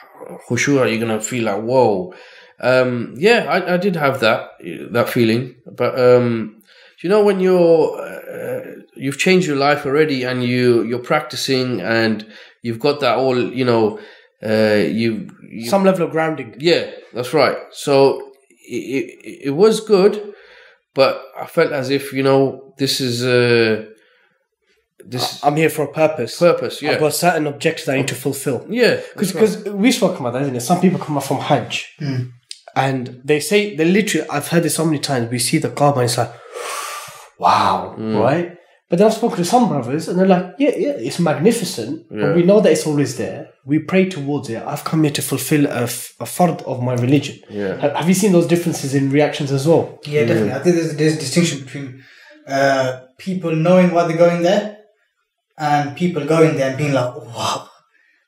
khushua. You're gonna feel like whoa. Um, yeah, I, I did have that that feeling, but um, you know when you're uh, you've changed your life already and you you're practicing and you've got that all you know uh, you, you Some level of grounding. yeah, that's right. So it, it, it was good, but I felt as if you know this is uh, this I'm here for a purpose. purpose. yeah. I've Yeah, got certain objectives I need to fulfill. yeah, Because that's right. we spoke about that, isn't it? Some people come up from Hajj and they say, they literally, I've heard this so many times, we see the Kaaba and it's like, (sighs) wow, Mm. right? But then I've spoken to some brothers and they're like, yeah, yeah, it's magnificent, Yeah. but we know that it's always there. We pray towards it. I've come here to fulfill a, f- a fard of my religion. Yeah. Have you seen those differences in reactions as well? Yeah, definitely. I think there's, there's a distinction between uh, people knowing why they're going there and people going there and being like, wow,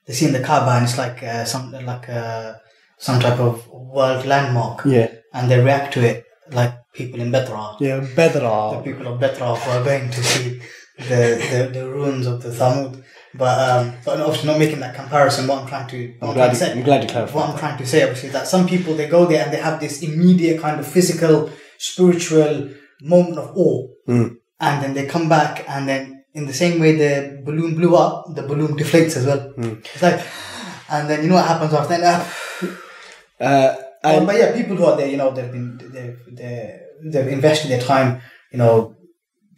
they're seeing the Kaaba and it's like uh, some like uh, some type of world landmark, Yeah. and they react to it like people in Petra. Yeah, The people of Petra who are going to see the, the, the ruins of the Thamud. But um, but obviously not making that comparison. What I'm trying to, what I'm glad, trying to you, say, I'm glad you clarified. what I'm trying to say, obviously, is that some people they go there and they have this immediate kind of physical, spiritual moment of awe, Mm. and then they come back, and then in the same way the balloon blew up, the balloon deflates as well. Mm. It's like, and then you know what happens after that. Uh, Uh, and but yeah, people who are there, you know, they've been they've they they've invested their time, you know,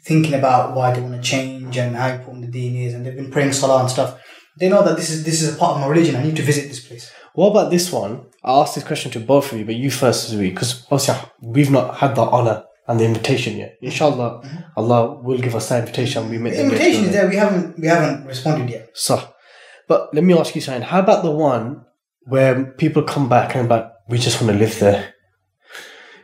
thinking about why they want to change and how important the deen is, and they've been praying salah and stuff. They know that this is this is a part of my religion. I need to visit this place. What about this one? I asked this question to both of you, but you first, because obviously we've not had the honor and the invitation yet. Inshallah, mm-hmm. Allah will give us that invitation. We met The invitation is there. We haven't we haven't responded yet. So, but let me ask you something. How about the one where people come back and like, we just want to live there?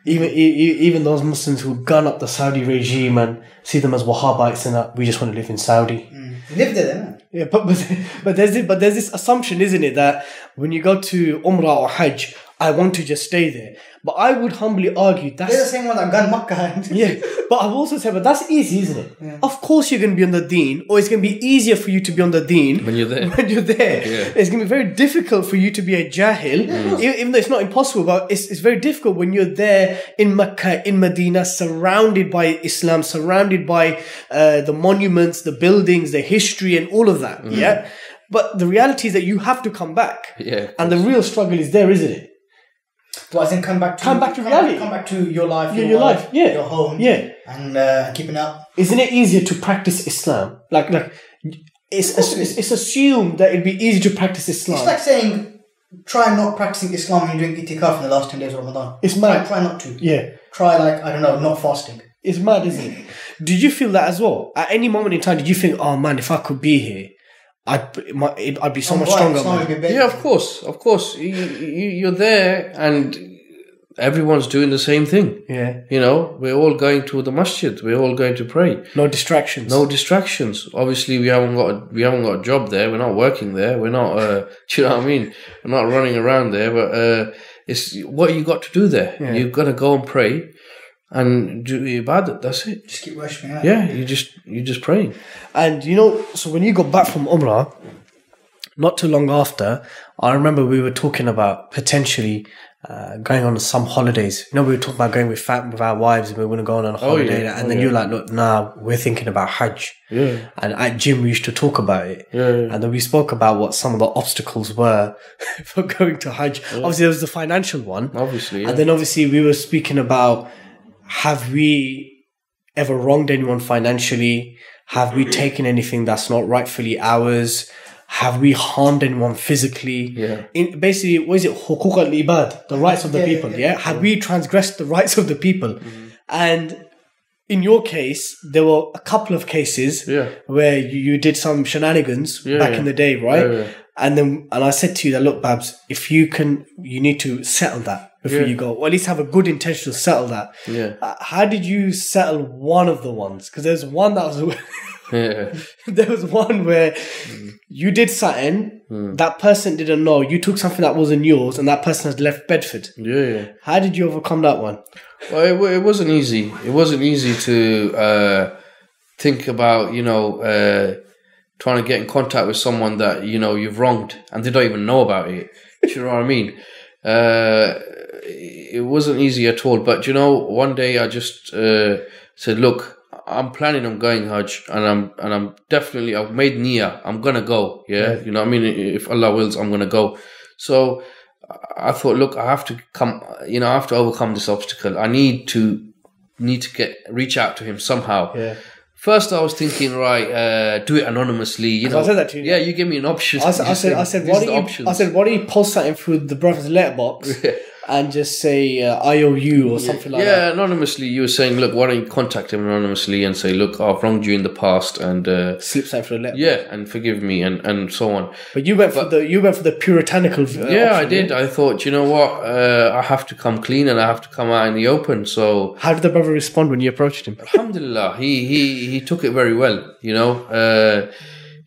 Even even those Muslims who gun up the Saudi regime and see them as Wahhabites and that we just want to live in Saudi. Mm. You live there, then. Yeah, but but (laughs) but there's this, but there's this assumption, isn't it, that when you go to Umrah or Hajj, I want to just stay there. But I would humbly argue They're the same one that gun Makkah. (laughs) Yeah. But I've also said, but that's easy, isn't it? Of course, you're going to be on the Deen, or it's going to be easier for you to be on the Deen when you're there. (laughs) when you're there. Yeah. It's going to be very difficult for you to be a jahil, e- even though it's not impossible, but it's, it's very difficult when you're there in Mecca, in Medina, surrounded by Islam, surrounded by uh, the monuments, the buildings, the history, and all of that. Yeah. But the reality is that you have to come back. Yeah. And the real struggle is there, isn't it? Well, I think come back to Come back to reality. Come back to your life. Your- your life, yeah. Your home. Yeah. And uh, keeping up. Isn't it easier to practice Islam? Like, like, it's, it's it's assumed that it'd be easy to practice Islam. It's like saying, try not practicing Islam when you're doing itikaf in the last 10 days of Ramadan. It's try, mad. try not to. yeah, Try, like, I don't know, not fasting. it's mad, isn't it? Did you feel that as well? At any moment in time, did you think, oh man, if I could be here, I'd it might- it- I'd be so Oh, much right, stronger. Man. would be better. Yeah, of course, of course. You, you, you're there, and everyone's doing the same thing. Yeah, You know, we're all going to the masjid. We're all going to pray. no distractions. No distractions. Obviously, we haven't got a, we haven't got a job there. We're not working there. We're not. Uh, (laughs) do you know what I mean? We're not running around there. But uh, it's what you got to do there. Yeah. You've got to go and pray and do ibadat. That's it. Just keep worshipping. innit? Yeah, you just you just praying. And you know, so when you got back from Umrah, not too long after, I remember we were talking about potentially uh, going on some holidays. You know, we were talking about going with fam- with our wives and we were going to go on a holiday. yeah. And Oh, then yeah. you're like, look, nah, we're thinking about Hajj. Yeah. And at gym, we used to talk about it. Yeah, yeah. And then we spoke about what some of the obstacles were (laughs) for going to Hajj. Obviously, there was the financial one. Obviously. And then obviously we were speaking about have we ever wronged anyone financially? Have we taken anything that's not rightfully ours? Have we harmed anyone physically? Yeah. In basically, what is it? Hukuk al ibad, the rights of the Yeah, yeah, people. Yeah, yeah. Have we transgressed the rights of the people? Mm-hmm. And in your case, there were a couple of cases Yeah. where you, you did some shenanigans Yeah, back yeah. in the day, right? Yeah, yeah. And then, and I said to you that, look, Babz, if you can, you need to settle that before Yeah. you go, or at least have a good intention to settle that. Yeah. Uh, how did you settle one of the ones? Because there's one that was, (laughs) yeah. there was one where you did something, Hmm. that person didn't know, you took something that wasn't yours, and that person has left Bedford. Yeah. yeah. How did you overcome that one? Well, it, it wasn't easy. It wasn't easy to uh, think about, you know, uh, trying to get in contact with someone that you know you've wronged and they don't even know about it. Do you know what I mean? Uh, it wasn't easy at all. But you know, one day I just uh, said, "Look, I'm planning on going Hajj, and I'm and I'm definitely I've made niyyah. I'm gonna go. Yeah, you know what I mean. If Allah wills, I'm gonna go. So I thought, look, I have to come. You know, I have to overcome this obstacle. I need to need to get reach out to him somehow. Yeah. First, I was thinking, right, uh, do it anonymously. You know, I said that to you. Yeah, you gave me an option. I said, I said, I said, why don't you? options. I said, why don't you post something through the brother's letterbox (laughs) and just say uh, IOU or something like yeah, that? Yeah, anonymously. You were saying, look, why don't you contact him anonymously and say, look, I've wronged you in the past, and uh, Slip something through the letterbox. yeah, and forgive me, and and so on. But you went for the you went for the puritanical. Uh, yeah, I option, did. I thought, you know what, uh, I have to come clean and I have to come out in the open. So How did the brother respond when you approached him? Alhamdulillah, he he he took it very well. You know, uh,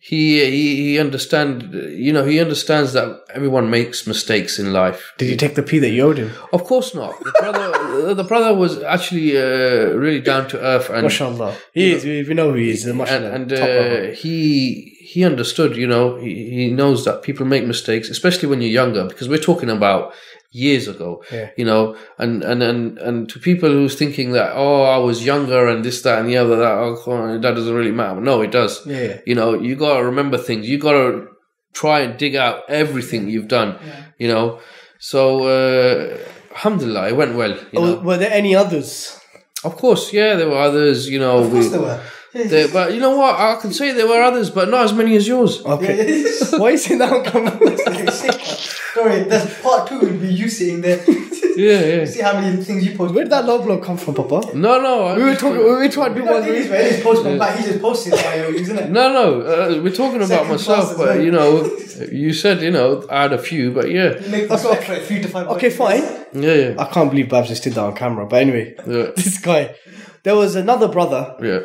he he he understand. You know, he understands that everyone makes mistakes in life. Did he take the pee that you owed him? Of course not. The brother, (laughs) the brother was actually uh, really down to earth and Mashallah, he is. We we know who he is. and, Mashallah, and uh, he he understood. You know, he he knows that people make mistakes, especially when you're younger, because we're talking about years ago. Yeah. You know, and and and and to people who's thinking that oh I was younger and this that and the other that oh, that doesn't really matter. No, it does. Yeah. You know, you gotta remember things. You gotta try and dig out everything you've done. yeah. You know, so uh, alhamdulillah, it went well. You know, Oh, were there any others? of course, yeah, there were others. You know, Of course we- there were. there, but you know what? I can say there were others, but not as many as yours. Okay. (laughs) Why saying that on camera? (laughs) Sorry, there's part two will be you sitting there. (laughs) Yeah, yeah. See how many things you post. Where did that low blow come from, Papa? No, no. I We were just- talking. We were trying to do No, one. it is, man. He's posting back. He just posted it, isn't it? No, no. Uh, we're talking about Second myself, but well. you know, (laughs) you said you know I had a few, but yeah, You make the sweat for like three to five. Okay, fine. yeah, yeah, I can't believe Babz just did that on camera. But anyway, yeah, (laughs) this guy. There was another brother yeah.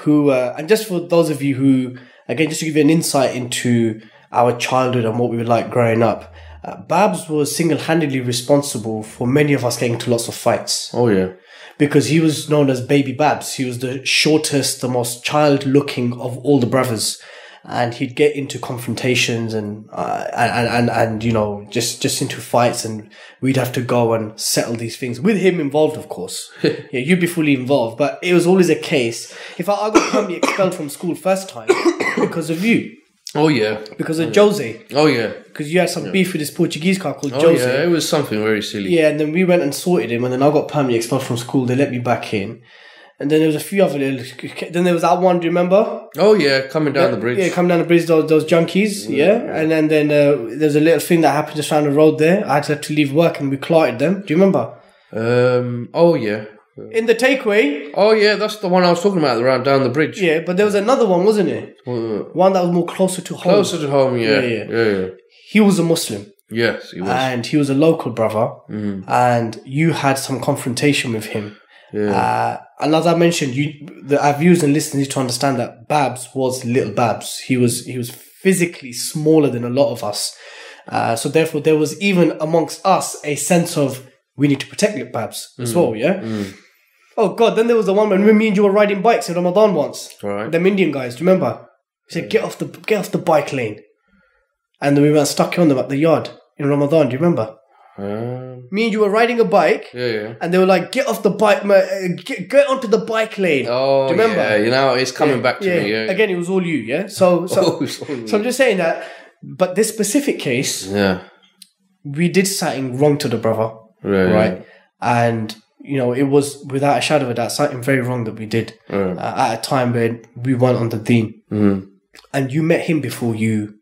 who, uh, and just for those of you who, again, just to give you an insight into our childhood and what we were like growing up, uh, Babz was single handedly responsible for many of us getting into lots of fights Oh yeah, because he was known as Baby Babz. He was the shortest, the most child looking of all the brothers. And he'd get into confrontations and, uh, and, and, and, you know, just, just into fights and we'd have to go and settle these things with him involved, of course. (laughs) yeah, you'd be fully involved, but it was always a case. If I, I got (coughs) permanently expelled from school first time (coughs) because of you, oh yeah, because of Jose, oh yeah, because you had some beef with this Portuguese guy called oh Jose. yeah. It was something very silly. Yeah, and then we went and sorted him, and then I got permanently expelled from school. They let me back in. and then there was a few other little. Then there was that one. Do you remember? Oh yeah, coming down the bridge. Yeah, coming down the bridge, those, those junkies. Yeah, and then then uh, there's a little thing that happened just around the road there. I had to, to leave work, and we clotted them. Do you remember? Um. Oh yeah. In the takeaway, Oh yeah, that's the one I was talking about around down the bridge. yeah, but there was another one, wasn't it? One that was more closer to home. closer to home. Yeah. Yeah, Yeah. yeah. Yeah. He was a Muslim, Yes, he was. and he was a local brother, Mm. and you had some confrontation with him. yeah. Uh, and as I mentioned, you, the, our viewers and listeners need to understand that Babz was little Babz. He was he was physically smaller than a lot of us. Uh, so therefore, there was even amongst us a sense of we need to protect little Babz as well. Yeah. Oh God! Then there was the one when me and you were riding bikes in Ramadan once. Right. Them Indian guys. Do you remember? He said, "Get off the get off the bike lane," and then we went stuck on them at the yard in Ramadan. Do you remember? Um, Me and you were riding a bike. yeah. Yeah. And they were like, "Get off the bike, man! uh, Get, get onto the bike lane." Oh, Do you remember? yeah. You know, it's coming back to me. Yeah. Again, it was all you. Yeah. So, (laughs) so, Oh, so I'm just saying that. But this specific case, Yeah. we did something wrong to the brother, Right. right? And you know, it was without a shadow of a doubt something very wrong that we did Right. uh, at a time when we weren't on the deen. Mm. And you met him before you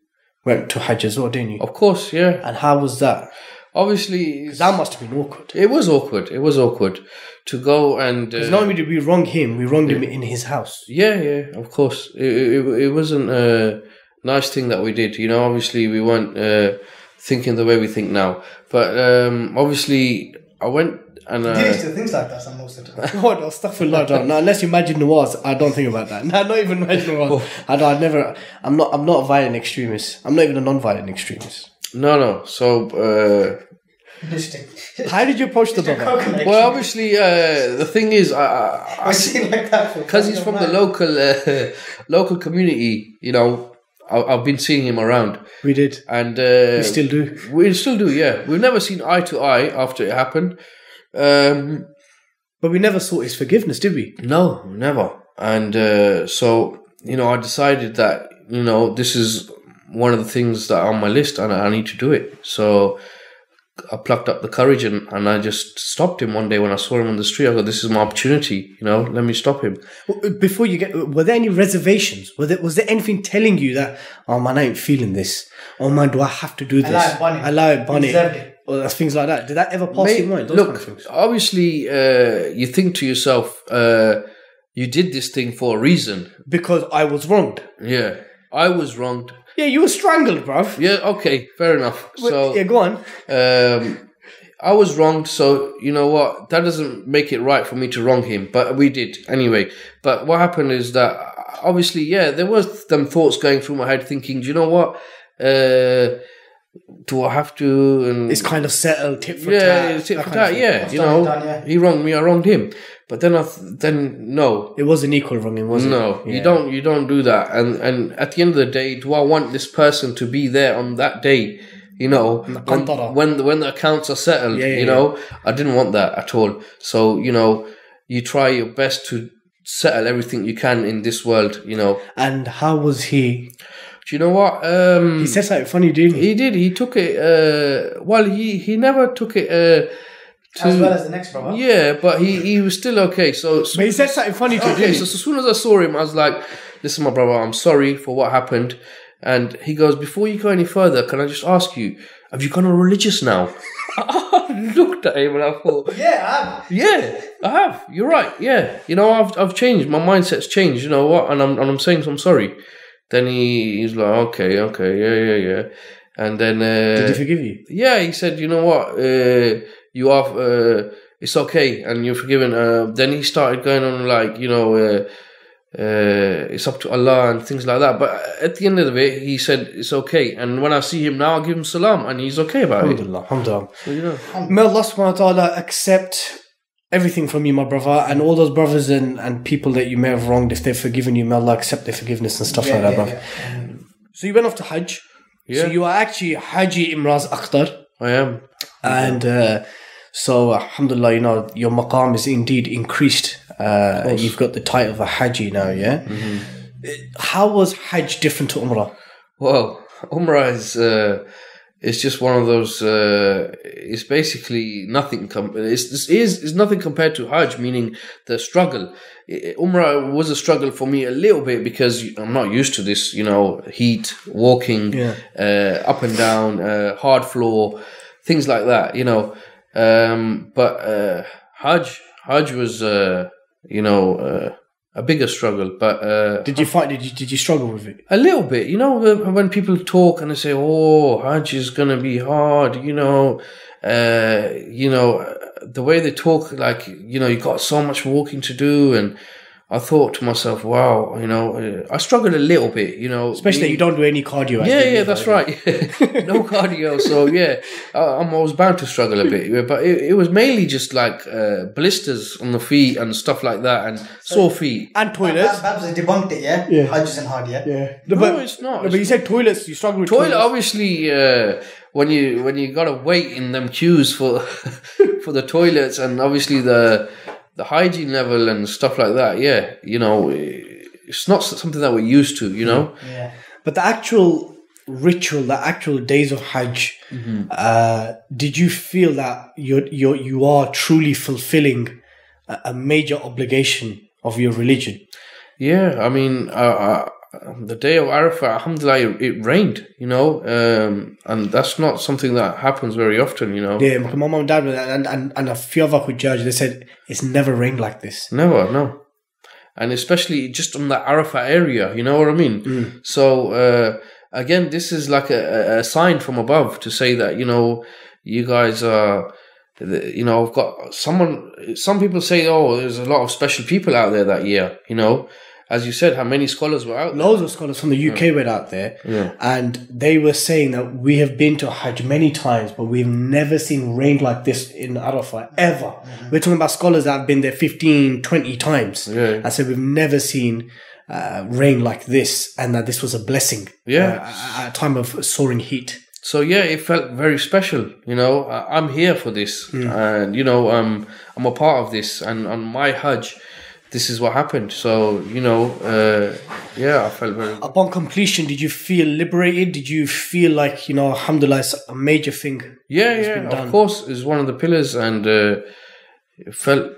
went to Hajj as well, didn't you? Of course. Yeah. And how was that? Obviously, That must have been awkward. it was awkward. It was awkward to go and. Uh, not only did we wrong him, we wronged him in his house. Yeah, yeah, of course. It, it, it wasn't a nice thing that we did. You know, obviously we weren't uh, thinking the way we think now. But um, obviously, I went and He used uh, to think like that some most of the time. What? Astaghfirullah, don't. No, unless you imagine noirs, I don't think about that. (laughs) No, not even imagine noirs. (laughs) I don't, I'd never. I'm not. I'm not a violent extremist. I'm not even a non-violent extremist. no, no. So, uh, How did you approach the brother? Well, obviously, uh, the thing is, I, I, (laughs) I seen like that because he's from the local uh, local community. You know, I, I've been seeing him around, We did. and uh, We still do. we still do. Yeah, we've never seen eye to eye after it happened. Um, But we never sought his forgiveness, did we? No, never. And uh, so, you know, I decided that, you know, this is one of the things that are on my list and I need to do it. So I plucked up the courage and, and I just stopped him one day when I saw him on the street. I go, this is my opportunity, you know, let me stop him. W- Before you get, were there any reservations? Was there, was there anything telling you that, oh man, I ain't feeling this? Oh man, do I have to do this? Allow it, Bonnie. Allow it, Bonnie. Or things like that. Did that ever pass Mate, your mind? Look, kind of obviously, uh, you think to yourself, uh, you did this thing for a reason. Because I was wronged. Yeah. I was wronged. Yeah, you were strangled, bruv. Yeah, okay, fair enough. So, yeah, go on. um, I was wronged, so you know what? That doesn't make it right for me to wrong him, but we did anyway. But what happened is that obviously, yeah, there was them thoughts going through my head, thinking, do you know what? Uh, do I have to? And It's kind of settled, tit for yeah, tat. tit that for tat. thing. Yeah, What's you know, done, yeah. he wronged me, I wronged him. But then I, th- then no, It was an equal wronging, wasn't no, it? you Yeah. don't. You don't do that. And and at the end of the day, do I want this person to be there on that day? You know, when, when the when the accounts are settled. Yeah, yeah, you know, I didn't want that at all. So you know, you try your best to settle everything you can in this world. You know, And how was he? Do you know what? Um, He said something funny, didn't he? he did. He took it. Uh, well, he he never took it. Uh, to, As well as the next brother. yeah, but he, he was still okay. So, so But he said something funny to you, Okay, didn't so as soon as I saw him, I was like, "Listen, my brother, I'm sorry for what happened." And he goes, "Before you go any further, can I just ask you, have you gone on religious now?" (laughs) (laughs) I looked at him and I thought, Yeah, I have. "Yeah, I have. You're right. Yeah, you know, I've I've changed. My mindset's changed. You know what? And I'm and I'm saying I'm sorry." Then he he's like, "Okay, okay, yeah, yeah, yeah." And then uh, Did he forgive you? yeah, he said, you know what, uh, you are, uh, it's okay, and you're forgiven. Uh, then he started going on like, you know, uh, uh, it's up to Allah and things like that. But at the end of it, he said it's okay. And when I see him now, I give him salam, and he's okay about it. Alhamdulillah, alhamdulillah. So, you know, May Allah subhanahu wa ta'ala accept everything from you, my brother, and all those brothers and, and people that you may have wronged, if they've forgiven you, may Allah accept their forgiveness and stuff like that, brother. So you went off to Hajj. Yeah. So you are actually Haji Imraz Achtar. I am. And uh, so, alhamdulillah, you know, your maqam is indeed increased. Uh, you've got the title of a Haji now, yeah? How was Hajj different to Umrah? Well, Umrah is uh, it's just one of those. Uh, it's basically nothing. Com- it's this is is nothing compared to Hajj, meaning the struggle. Umrah was a struggle for me a little bit because I'm not used to this. You know, heat, walking, Yeah. uh, up and down, uh, hard floor, things like that. You know, um, but uh, Hajj, Hajj was, uh, you know, uh, a bigger struggle. But uh, Did you find did you did you struggle with it? a little bit, you know, when- people talk and they say, "Oh, Hajj is gonna be hard," you know, uh, you know, the way they talk, like you know, you got so much walking to do, and I thought to myself, "Wow," you know, uh, I struggled a little bit, you know, Especially that you don't do any cardio. yeah, activity, yeah, that's right. (laughs) no cardio, so (laughs) yeah, I, I'm I was bound to struggle a bit, yeah, but it, it was mainly just like uh, blisters on the feet and stuff like that, and sore feet. And toilets. Babz has debunked it, yeah? Yeah. Hajj isn't hard, yeah? Yeah. No, No, it's not. No, but you said toilets. You struggle with toilet toilets. obviously uh, when you when you gotta wait in them queues for (laughs) for the toilets and obviously the the hygiene level and stuff like that yeah you know it's not something that we're used to you know Yeah. But the actual ritual, the actual days of Hajj, Mm-hmm. uh, did you feel that you you you are truly fulfilling a, a major obligation of your religion? yeah i mean uh, uh, the day of arafah alhamdulillah it, rained you know um, and that's not something that happens very often you know Yeah, my mom and dad and, and and a few of us could judge. They said it's never rained like this. Never, no. And especially just on the Arafat area, you know what I mean? Mm. So, uh, again, this is like a, a- a sign from above to say that, you know, you guys are, you know, I've got someone, some people say, oh, there's a lot of special people out there that year, you know. As you said, how many scholars were out there? Loads of scholars from the UK went out there, Yeah. and they were saying that we have been to Hajj many times, but we've never seen rain like this in Arafah ever. We're talking about scholars that have been there 15, 20 times. Yeah. I said we've never seen uh, rain like this, and that this was a blessing. Yeah. uh, at a time of soaring heat. So yeah, it felt very special. You know, I'm here for this, and you know, um, I'm a part of this. And on my Hajj, this is what happened. So you know, uh, yeah, I felt very. Upon completion, did you feel liberated? Did you feel like you know, Alhamdulillah, it's a major thing? Yeah, yeah, done. of course, is one of the pillars, and uh, felt.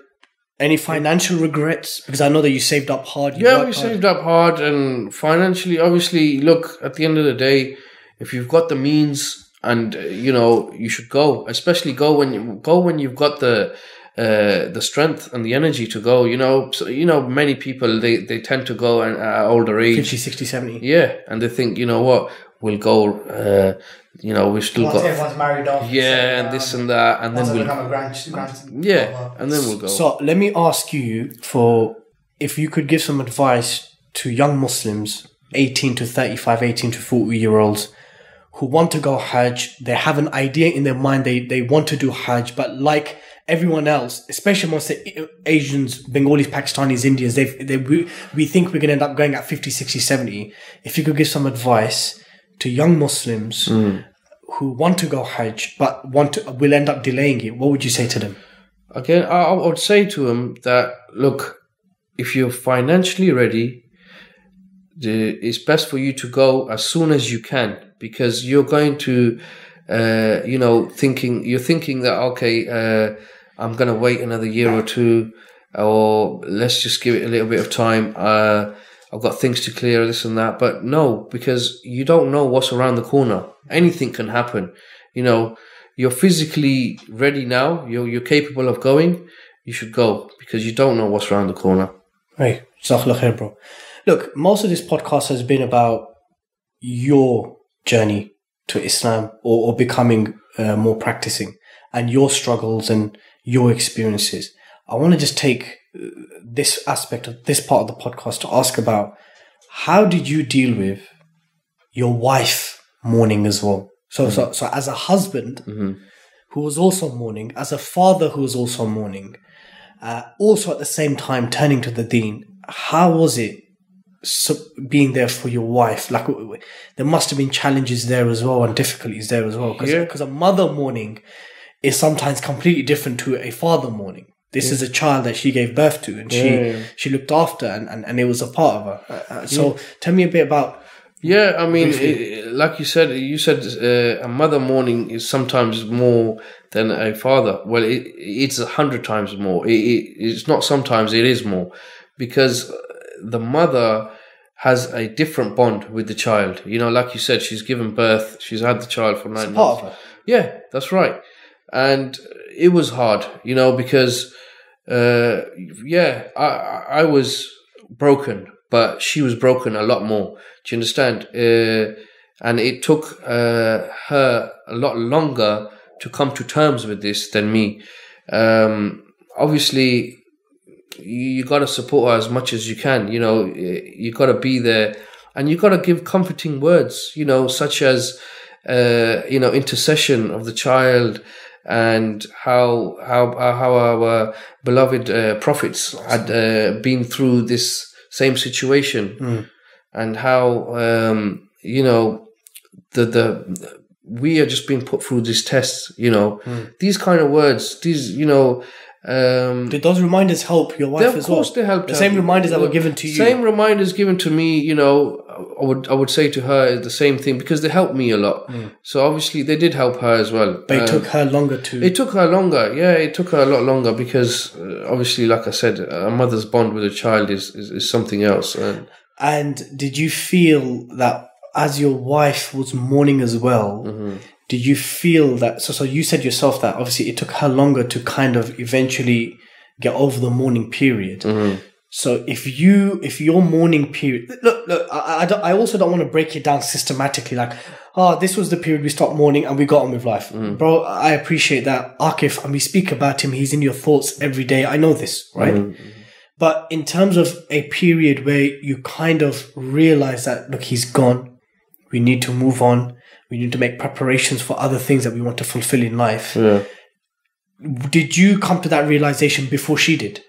Any financial regrets? Because I know that you saved up hard. Yeah, we hard. saved up hard, and financially, obviously, look at the end of the day, if you've got the means, and uh, you know, you should go. Especially go when you go when you've got the. Uh, the strength and the energy to go, you know. So you know, many people they, they tend to go and at older age, 50, 60, 70. yeah, and they think, you know what, we'll go. Uh, you know, we've still Once got everyone's married off. yeah, and this and that, and then we'll become a grand, grand, yeah, and then we'll go. So let me ask you for if you could give some advice to young Muslims, 18 to 35, 18 to 40 year olds who want to go Hajj. They have an idea in their mind. They, they want to do Hajj, but like everyone else, especially amongst the Asians, Bengalis, Pakistanis, Indians, they, they, we, we think we're going to end up going at 50, 60, 70. If you could give some advice to young Muslims who want to go Hajj, but want to, will end up delaying it, what would you say to them? Again, I, I would say to them that look, if you're financially ready, the, it's best for you to go as soon as you can because you're going to, uh, you know, thinking you're thinking that okay, uh, I'm going to wait another year or two, or let's just give it a little bit of time. Uh, I've got things to clear, this and that. But no, because you don't know what's around the corner. Anything can happen. You know, you're physically ready now. You're you're capable of going. You should go because you don't know what's around the corner. Hey, Jazakallah khair, bro. Look, most of this podcast has been about your journey to Islam or, or becoming uh, more practicing and your struggles and your experiences. I want to just take uh, this aspect of this part of the podcast to ask about how did you deal with your wife mourning as well? So, so, so as a husband who was also mourning, as a father who was also mourning, uh, also at the same time turning to the deen, how was it so being there for your wife? Like, there must have been challenges there as well and difficulties there as well. Yeah. Because a mother mourning is sometimes completely different to a father mourning. This is a child that she gave birth to and she, Yeah. she looked after and, and, and it was a part of her. Uh, uh, so tell me a bit about Yeah, I mean, i like you said, you said uh, a mother mourning is sometimes more than a father. Well, it, it's a hundred times more. It, it, it's not sometimes; it is more because the mother has a different bond with the child. You know, like you said, she's given birth, she's had the child for nine months. Yeah, that's right. And it was hard, you know, because uh, yeah, I I was broken, but she was broken a lot more. Do you understand? Uh, and it took uh, her a lot longer to come to terms with this than me. Um, obviously, you, you got to support her as much as you can. You know, you got to be there, and you got to give comforting words. You know, such as uh, you know intercession of the child and how how how our beloved uh, prophets had uh, been through this same situation and how um, you know the the we are just being put through these tests you know. These kind of words these you know um Did those reminders help your wife they, of course they helped The same reminders that were given to you. Same reminders given to me, you know, I would I would say to her is the same thing because they helped me a lot. So obviously they did help her as well. But it Um, took her longer to. it took her longer. Yeah, it took her a lot longer because uh, obviously, like I said, a mother's bond with a child is is, is something else. And and did you feel that as your wife was mourning as well? Mm-hmm. Did you feel that? So, so you said yourself that obviously it took her longer to kind of eventually get over the mourning period. Mm-hmm. So if you if your mourning period look look I I, don't, I also don't want to break it down systematically like oh this was the period we stopped mourning and we got on with life. Bro I appreciate that. Akif and we speak about him. He's in your thoughts every day. I know this right? But in terms of a period where you kind of realize that look he's gone. We need to move on we need to make preparations for other things that we want to fulfill in life yeah, did you come to that realization before she did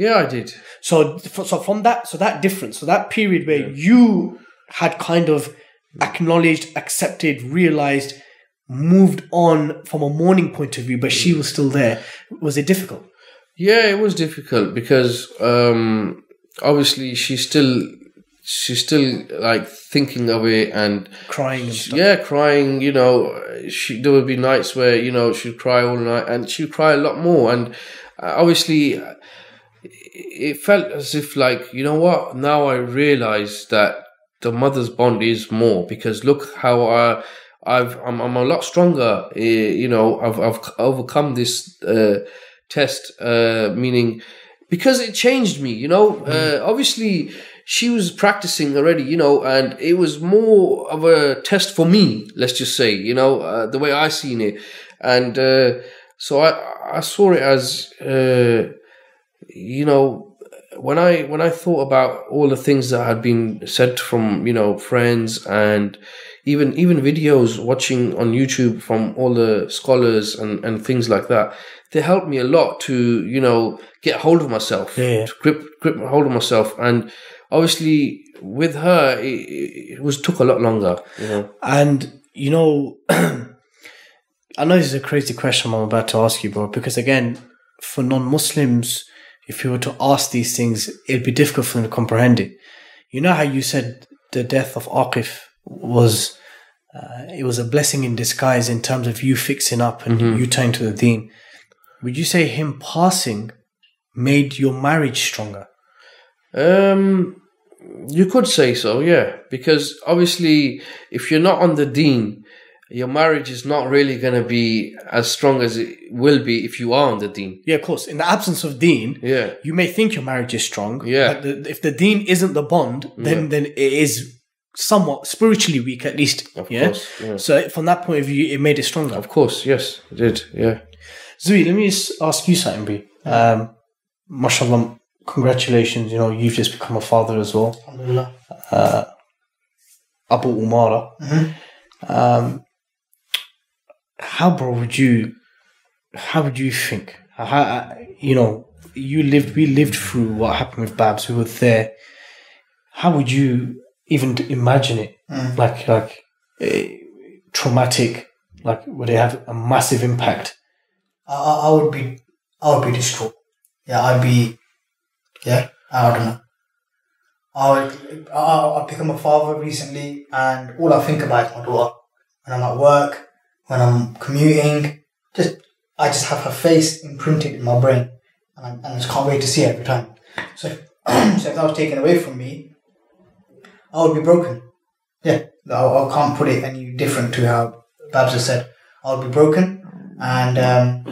yeah, I did. so, so from that, so that difference, so that period where you had kind of acknowledged, accepted, realized, moved on from a mourning point of view, but she was still there. Was it difficult? Yeah, it was difficult because um, obviously she's still she's still like thinking of it and Crying and stuff. yeah, crying. You know, she there would be nights where you know she'd cry all night and she'd cry a lot more. And uh, obviously, uh, it felt as if like you know what now I realize that the mother's bond is more because look how I. I've I'm, I'm a lot stronger. eh, You know, I've I've overcome this uh, test. Uh, meaning, because it changed me. You know, uh, obviously she was practicing already. You know, and it was more of a test for me. Let's just say, you know, uh, the way I seen it, and uh, so I I saw it as uh, you know when I when I thought about all the things that had been said from you know friends and even even videos watching on YouTube from all the scholars and and things like that, they helped me a lot to you know get hold of myself, Yeah. to grip grip hold of myself, and obviously with her it, it was took a lot longer, you know. And you know, (clears throat) I know this is a crazy question I'm about to ask you, bro. Because again, for non-Muslims, if you were to ask these things, it'd be difficult for them to comprehend it. You know how you said the death of Akif was uh, it was a blessing in disguise in terms of you fixing up and you turning to the Deen. Would you say him passing made your marriage stronger? Um, you could say so, yeah, because obviously, if you're not on the deen, your marriage is not really going to be as strong as it will be if you are on the deen. Yeah, of course. In the absence of Deen, Yeah, you may think your marriage is strong. Yeah. But the, if the Deen isn't the bond, then then it is somewhat spiritually weak, at least. of yeah. course, yeah. So from that point of view, it made it stronger. of course, yes, it did, yeah. Zui, let me ask you something, B. Um, mashallah, congratulations. You know, you've just become a father as well. Alhamdulillah. Abu Umara. Um, how, bro, would you, how would you think? How, you know, you lived, we lived through what happened with Babz. We were there. How would you even imagine it? Like, like, eh, traumatic? Like, would it have a massive impact? I, I I would be, I would be distraught. Yeah, I'd be, yeah, I don't know. I I I've become a father recently, and all I think about is my daughter. When I'm at work, when I'm commuting, just I just have her face imprinted in my brain, and I, and I just can't wait to see her every time. So, if, (clears throat) so if that was taken away from me, I would be broken. Yeah, I, I can't put it any different to how Babz has said. I would be broken, and um,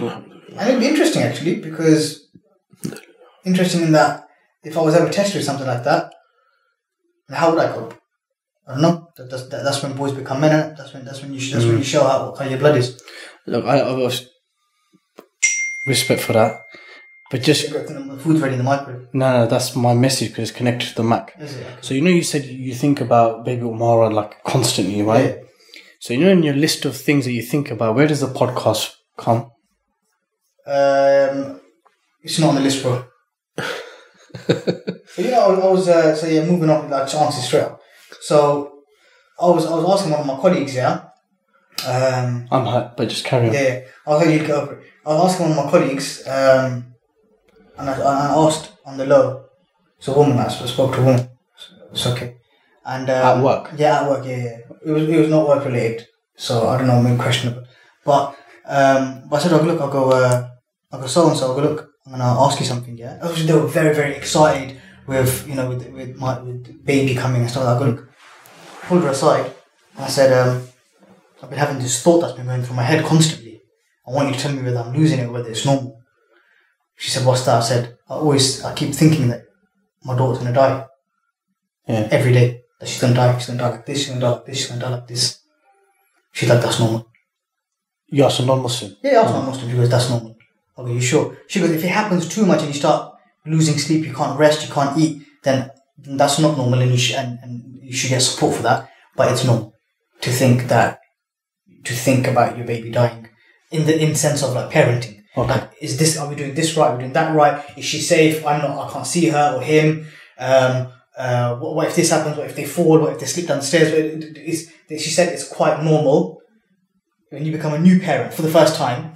and it'd be interesting actually because interesting in that if I was ever tested with something like that, how would I cope? I don't know. That, that's, that, that's when boys become men. That's when that's when you that's when you show how what kind of your blood is. Look, I, I was respect for that, but just food's ready in the microwave. no, no. That's my message because it's connected to the Mac. It? So you know, you said you think about Baby Umara like constantly, right? Yeah. So you know, in your list of things that you think about, where does the podcast come? Um, it's not on the list, bro. So you know, I was, uh, so yeah, moving on like answer straight up. So I was I was asking one of my colleagues, yeah. Um, I'm hurt, but just carry on. Yeah, yeah. I'll tell you to get over it. I was asking one of my colleagues, um, and I, I asked on the low. It's a woman. I spoke to a woman. It's okay. And um, At work? Yeah, at work. Yeah, yeah. It was it was not work related, so I don't know, maybe questionable. But um, but I said, I'll go look. I'll go. Uh, I'll go so and so. I'll go look. I'm gonna ask you something. Yeah. Obviously, they were very very excited with you know with with my with baby coming and stuff. I go look. Pulled her aside, and I said, um, I've been having this thought that's been going through my head constantly. I want you to tell me whether I'm losing it or whether it's normal. She said, What's that? I said, I always I keep thinking that my daughter's gonna die. Yeah. Every day. That she's gonna die, she's gonna die like this, she's gonna die like this, she's gonna die like this. She's like, That's normal. You're also non-Muslim. Yeah, I was not Muslim. She goes, That's normal. Go, You sure? She goes, If it happens too much and you start losing sleep, you can't rest, you can't eat, then that's not normal and you should and, and you should get support for that. But it's normal to think that to think about your baby dying in the in sense of like parenting. Okay. Like, is this are we doing this right? Are we doing that right? Is she safe? I'm not. I can't see her or him. Um, uh, what, what if this happens? What if they fall? What if they slip down the stairs? It- it- it's- she said it's quite normal when you become a new parent for the first time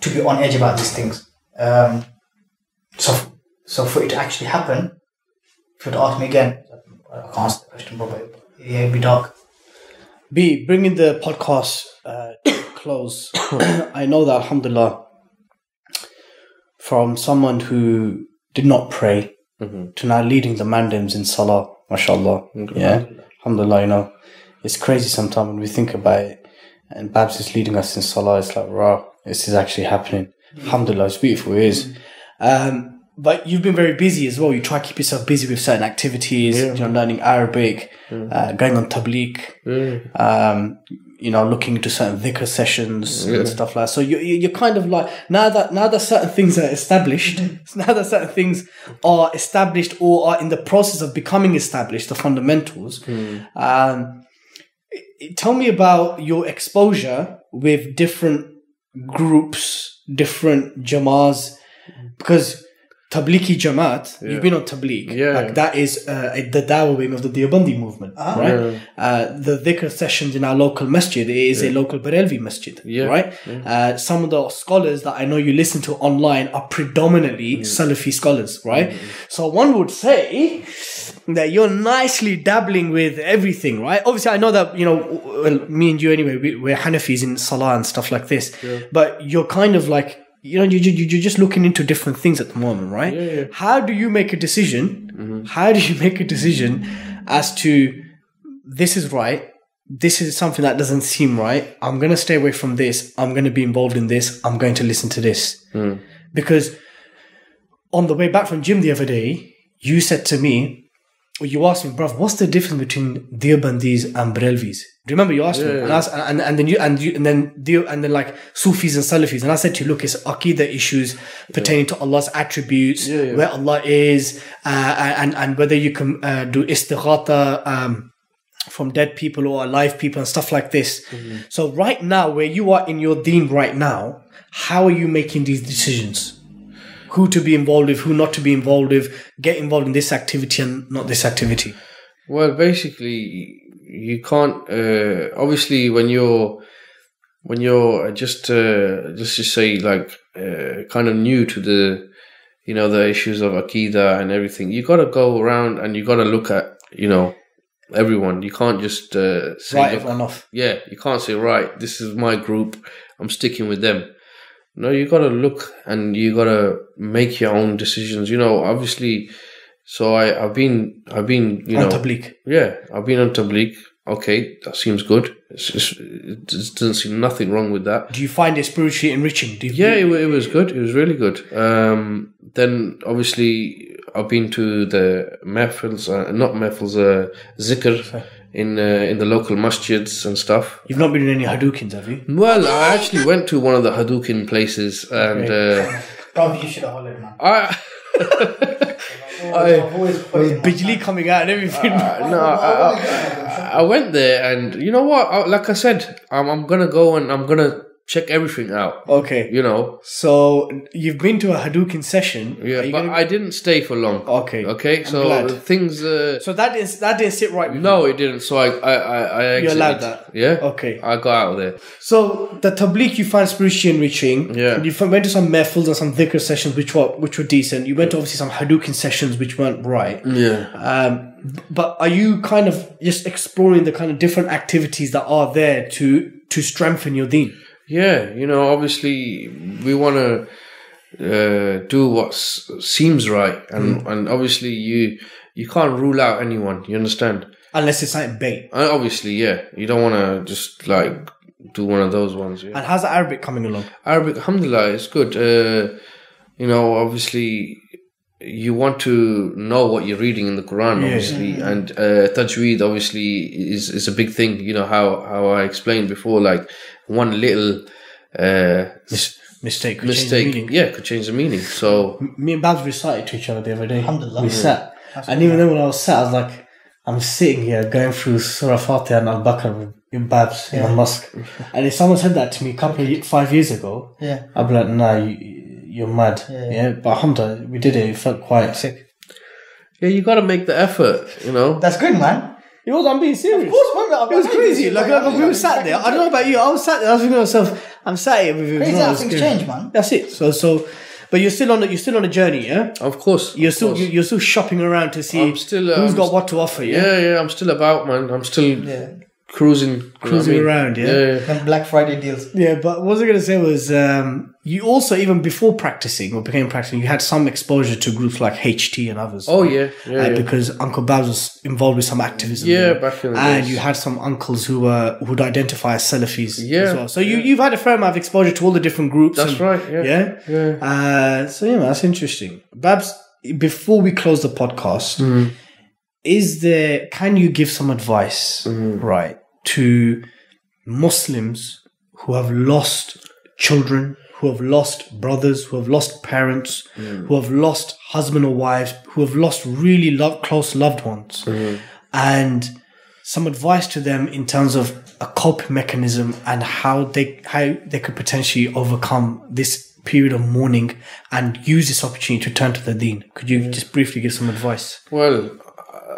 to be on edge about these things. Um, so, so for it to actually happen, if you were to ask me again, I can't answer the question, bro, but yeah, it'd be dark. B, bringing the podcast uh, (coughs) to close, (coughs) I know that, alhamdulillah, from someone who did not pray to now leading the mandims in salah, mashallah. Yeah, alhamdulillah, you know, it's crazy sometimes when we think about it. And Babz is leading us in salah, it's like, wow, this is actually happening. Alhamdulillah, it's beautiful, it is. Um, but you've been very busy as well. You try to keep yourself busy with certain activities, you know, learning Arabic, uh, going on tabligh, um, you know, looking into certain dhikr sessions and stuff like that. So you, you, you're kind of like, now that, now that certain things are established, (laughs) now that certain things are established or are in the process of becoming established, the fundamentals, um, i- tell me about your exposure with different groups, different jamas, because Tablighi Jamaat, you've been on Tabligh. Yeah. Like that is uh, the dawah wing of the Deobandi movement, right? Uh, the dhikr sessions in our local masjid is a local Barelvi masjid, Yeah. right? Uh, some of the scholars that I know you listen to online are predominantly Salafi scholars, right? So one would say that you're nicely dabbling with everything, right? Obviously, I know that, you know, well, me and you anyway, we, we're Hanafis in Salah and stuff like this, but you're kind of like, you know, you, you, you're just looking into different things at the moment, right? How do you make a decision? Mm-hmm. How do you (laughs) make a decision as to this is right? This is something that doesn't seem right. I'm going to stay away from this. I'm going to be involved in this. I'm going to listen to this. Mm. Because on the way back from gym the other day, you said to me, you asked me, bruv, what's the difference between Deobandis and Barelvis? Do you remember you asked me? And, I, s- and, and then you and you and then Deo, and then like Sufis and Salafis, and I said to you, look, it's Aqidah issues pertaining to Allah's attributes, where Allah is, uh, and and whether you can uh, do istighatha um, from dead people or alive people and stuff like this. So right now, where you are in your deen right now, how are you making these decisions? Who to be involved with, who not to be involved with, get involved in this activity and not this activity. Well, basically, you can't. Uh, obviously, when you're when you're just uh, just to say like uh, kind of new to the you know, the issues of akida and everything. You got to go around and you got to look at, you know, everyone. You can't just uh, say, look, everyone off. yeah, you can't say, right, this is my group. I'm sticking with them. No, you got to look and you got to make your own decisions. You know, obviously. So I, I've been, I've been, you On know, Tabligh. yeah, I've been on Tabligh. Okay, that seems good. It's just, it doesn't seem nothing wrong with that. Do you find it spiritually enriching? Do you Yeah, it, it was good. It was really good. Um, then obviously I've been to the mehfils, uh, not mehfils, uh, zikr in uh, in the local masjids and stuff. You've not been in any Hadoukens, have you? Well, I actually went to one of the Hadouken places, and uh, (laughs) Bro, you should have hollered, man. I (laughs) I've always put it in my Bijli coming out and everything. no, I, I, I went there, and you know what? I, like I said, I'm, I'm gonna go and I'm gonna check everything out. okay. You know, So you've been to a Hadouken session. yeah, but gonna- I didn't stay for long. Okay. Okay, I'm so glad. things. Uh, So that is that didn't sit right with no, it didn't. So I, I, I, I you. allowed that. Yeah. Okay. I got out of there. So the tabligh you find spiritually enriching. Yeah. You went to some mehfils and some dhikr sessions which were which were decent. You went to obviously some Hadouken sessions which weren't right. Yeah. Um, but are you kind of just exploring the kind of different activities that are there to to strengthen your deen? Yeah, you know, obviously we want to uh, do what seems right, and and obviously you you can't rule out anyone. You understand? Unless it's something bait. And obviously, yeah, you don't want to just like do one of those ones. Yeah. And how's the Arabic coming along? Arabic, alhamdulillah, it's good. Uh, you know, obviously, you want to know what you're reading in the Quran, obviously, and uh, tajweed, obviously, is is a big thing. You know how how I explained before, like one little uh, Mis- mistake. could change the mistake, meaning. yeah, could change the meaning. So Me and Babz recited to each other the other day. Alhamdulillah. We sat. And even then when I was sat, I was like, I'm sitting here going through Surah Fatiha and Al Baqarah in Babz in the mosque. And if someone said that to me a couple of five years ago, Yeah. I'd be like, nah, you, you're mad. Yeah. But alhamdulillah, we did it. It felt quite sick. yeah, you got to make the effort. You know, That's good, man. It was, I'm being serious. Of course, man. It was crazy. Like, like, we were sat there. I don't know about you. I was sat there. I was thinking to myself, I'm sat here with you. Crazy No, how things good. change, man. That's it. So, so, but you're still on the, you're still on a journey, yeah? of course, You're of still course. you're still shopping around to see I'm still, uh, who's I'm got st- what to offer. Yeah, yeah, yeah, I'm still about, man. I'm still Yeah. Cruising, you know I cruising mean? around. Yeah? yeah. Them Black Friday deals. yeah. But what I was going to say was um, you also even before practicing or became practicing, you had some exposure to groups like HT and others. Oh yeah, yeah, Uh, yeah. because Uncle Babs was involved with some activism. Yeah, there. back in the and days. you had some uncles who were who'd identify as Salafis. Yeah, as well. So you you've had a fair amount of exposure to all the different groups. That's and- right, yeah. yeah. Yeah. Uh, so yeah, man, that's interesting. Babz, before we close the podcast, Mm-hmm. Is there? Can you give some advice, Mm-hmm. right, to Muslims who have lost children, who have lost brothers, who have lost parents, Mm. who have lost husband or wives, who have lost really lo- close loved ones, Mm-hmm. and some advice to them in terms of a coping mechanism and how they how they could potentially overcome this period of mourning and use this opportunity to turn to the deen. Could you just briefly give some advice? Well,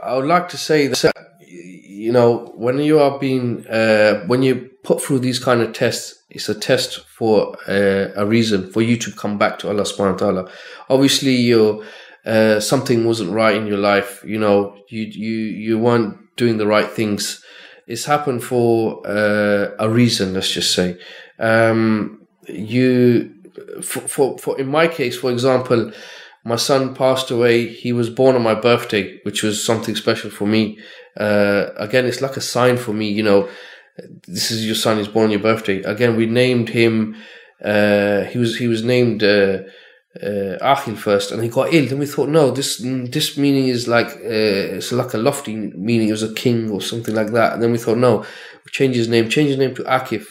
I would like to say that you know when you are being uh, when you put through these kind of tests, it's a test for uh, a reason for you to come back to Allah Subhanahu wa Taala. Obviously, you uh, something wasn't right in your life. You know, you you you weren't doing the right things. It's happened for uh, a reason. Let's just say um, you for, for for in my case, for example my son passed away. He was born on my birthday, which was something special for me. Uh, again, it's like a sign for me, you know, this is your son, he's born on your birthday. Again, we named him, uh, he was, he was named, uh, uh, Achil first, and he got ill. Then we thought, no, this this meaning is like uh, it's like a lofty meaning. It was a king or something like that. And then we thought, no, change his name, change his name to Akif.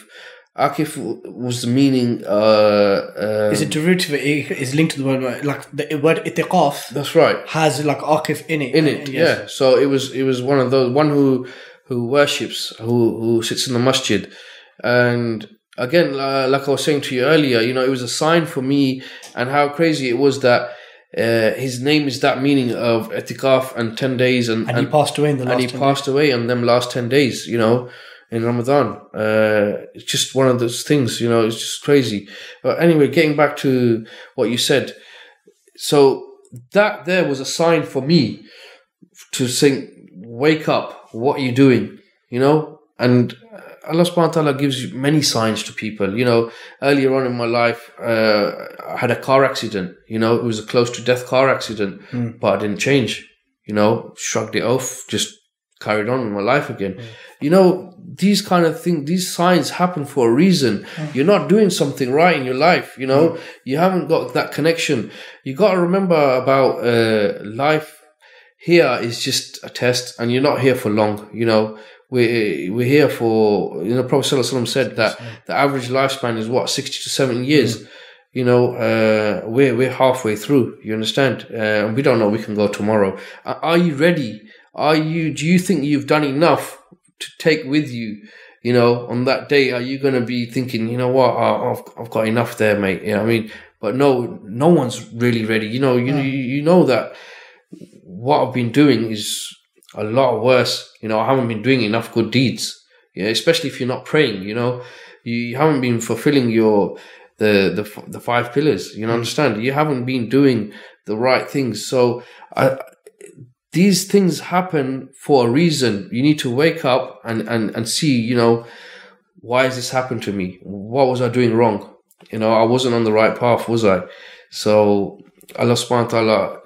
Akif was the meaning. Uh, uh, Is it derivative? It is linked to the word like the word itiqaf that's right. has like akif in it. in it. Yeah. So it was it was one of those one who who worships who who sits in the masjid, and again, uh, like I was saying to you earlier, you know, it was a sign for me, and how crazy it was that. Uh, his name is that meaning of etikaf and 10 days and, And, he passed away in the last. and he 10 passed away on them last 10 days you know in ramadan uh, it's just one of those things you know it's just crazy but anyway getting back to what you said So that there was a sign for me to think, wake up, what are you doing? You know? And Allah subhanahu wa ta'ala gives you many signs to people. You know, earlier on in my life, uh, I had a car accident. You know, it was a close to death car accident, but I didn't change. You know, shrugged it off, just carried on with my life again. You know, these kind of things, these signs happen for a reason. You're not doing something right in your life. You know, you haven't got that connection. You got to remember about uh, life here is just a test and you're not here for long you know? We're, we're here for you know prophet Sallallahu Alaihi Wasallam said that the average lifespan is what 60 to 70 years you know? Uh, we're, we're halfway through you understand? Uh, we don't know we can go tomorrow. Are you ready? Are you do you think you've done enough to take with you you know on that day are you going to be thinking you know what I- I've, I've got enough there mate you know i mean but no no one's really ready you know you, you, you know that what I've been doing is a lot worse. You know, I haven't been doing enough good deeds. Yeah, especially if you're not praying. You know, you haven't been fulfilling your the the the five pillars. You know, understand? You haven't been doing the right things. So, I, these things happen for a reason. You need to wake up and and and see. You know, why has this happened to me? What was I doing wrong? You know, I wasn't on the right path, was I? So Allah subhanahu wa ta'ala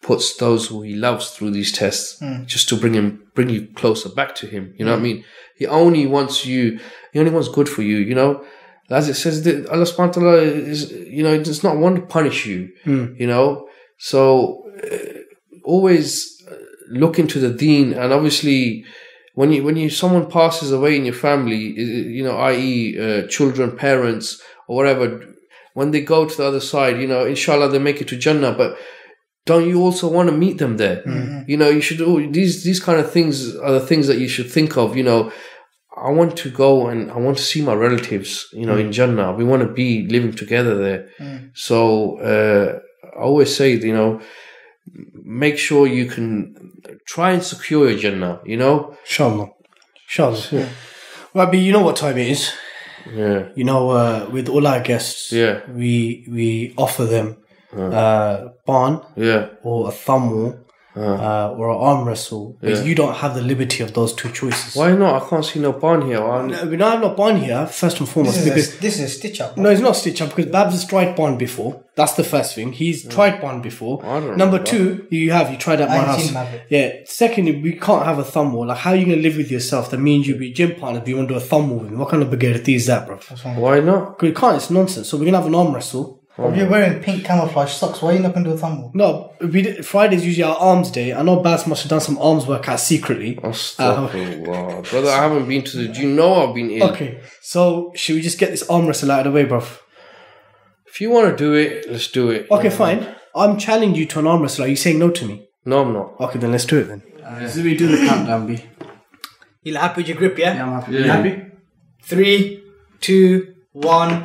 puts those who he loves through these tests hmm. just to bring him bring you closer back to him. You know what I hmm. mean? He only wants you he only wants good for you, you know? As it says that Allah subhanahu wa ta'ala is you know, does not want to punish you. Hmm. You know? So uh, always look into the deen and obviously when you when you someone passes away in your family, i- i- you know, i.e., uh, children, parents, or whatever, when they go to the other side, you know, inshallah they make it to Jannah, but don't you also want to meet them there? You know, you should. oh, These these kind of things are the things that you should think of. You know, I want to go and I want to see my relatives. You know, in Jannah, we want to be living together there. So uh, I always say, you know, make sure you can try and secure your Jannah. You know, Inshallah. Inshallah. Right, but you know what time it is. yeah, You know, uh, with all our guests, Yeah. we we offer them uh, barn yeah, or a thumb war uh, or an arm wrestle. Because Yeah. you don't have the liberty of those two choices. Why not? I can't see no barn here. I'm, No, We don't have no barn here, first and foremost, This is, because a, this is a stitch up. No, it's not Stitch Up because Babz has tried Bond before. That's the first thing. He's tried Bond before. I don't Number two, you have you tried at my I ain't house. seen him. Yeah. Secondly, we can't have a thumb war. Like, how are you gonna live with yourself? That means you be gym partners, but you want to do a thumb war with me. What kind of baguette is that, bro? why not? Because You can't. It's nonsense. So we're gonna have an arm wrestle. If you're oh. wearing pink camouflage socks, why are you not going to do a thumb war? No, we did, Friday's usually our arms day. I know Babz must have done some arms workout secretly. Oh, Astaghfirullah. Brother, I haven't been to the. Do you know I've been in? Okay, so should we just get this arm wrestle out of the way, bro? If you want to do it, let's do it. Okay, fine. I'm challenging you to an arm wrestle. Are you saying no to me? No, I'm not. Okay, then let's do it then. So we do the countdown, B. You happy with your grip, yeah? Yeah, I'm happy. You happy? Three, two, one.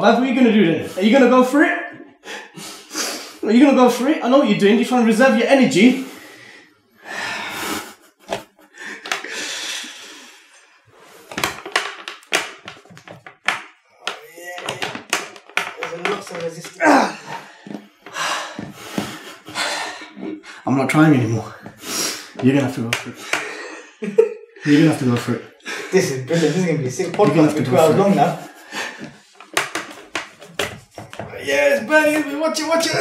Baz, what are you gonna do then? Are you gonna go for it? Are you gonna go for it? I know what you're doing. You're trying to reserve your energy. (sighs) I'm not trying anymore. You're gonna have to go for it. You're gonna have to go for it. This is brilliant. This is to be a sick gonna podcast. go two hours long now. Yes, buddy. Watch it, watch it.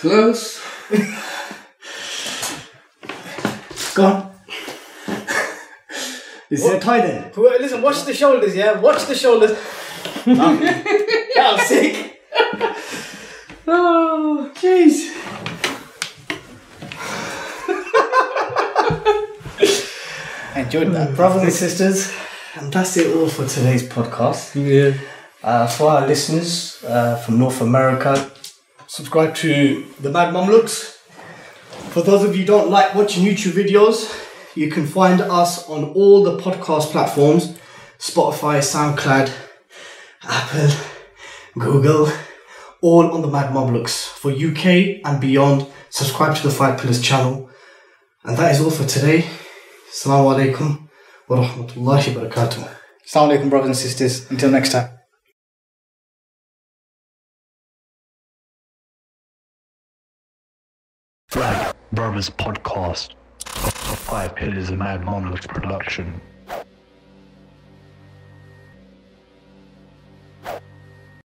Close. Go on. Is it a tie then? Listen, watch the shoulders, yeah? Watch the shoulders. (laughs) that was sick. Oh, jeez. I (laughs) enjoyed that. Brothers and sisters, and that's it all for today's podcast. Yeah. Uh, for our listeners uh, from North America, subscribe to the Mad Mamluks. For those of you who don't like watching YouTube videos, you can find us on all the podcast platforms Spotify, SoundCloud, Apple, Google, all on the Mad Mamluks. For UK and beyond, subscribe to the Five Pillars channel. And that is all for today. Assalamu alaikum rahmatullahi wa barakatuh. Assalamu alaikum, brothers and sisters. Until next time. Flag Brothers Podcast. Five Pillars of Mad Mamluks production.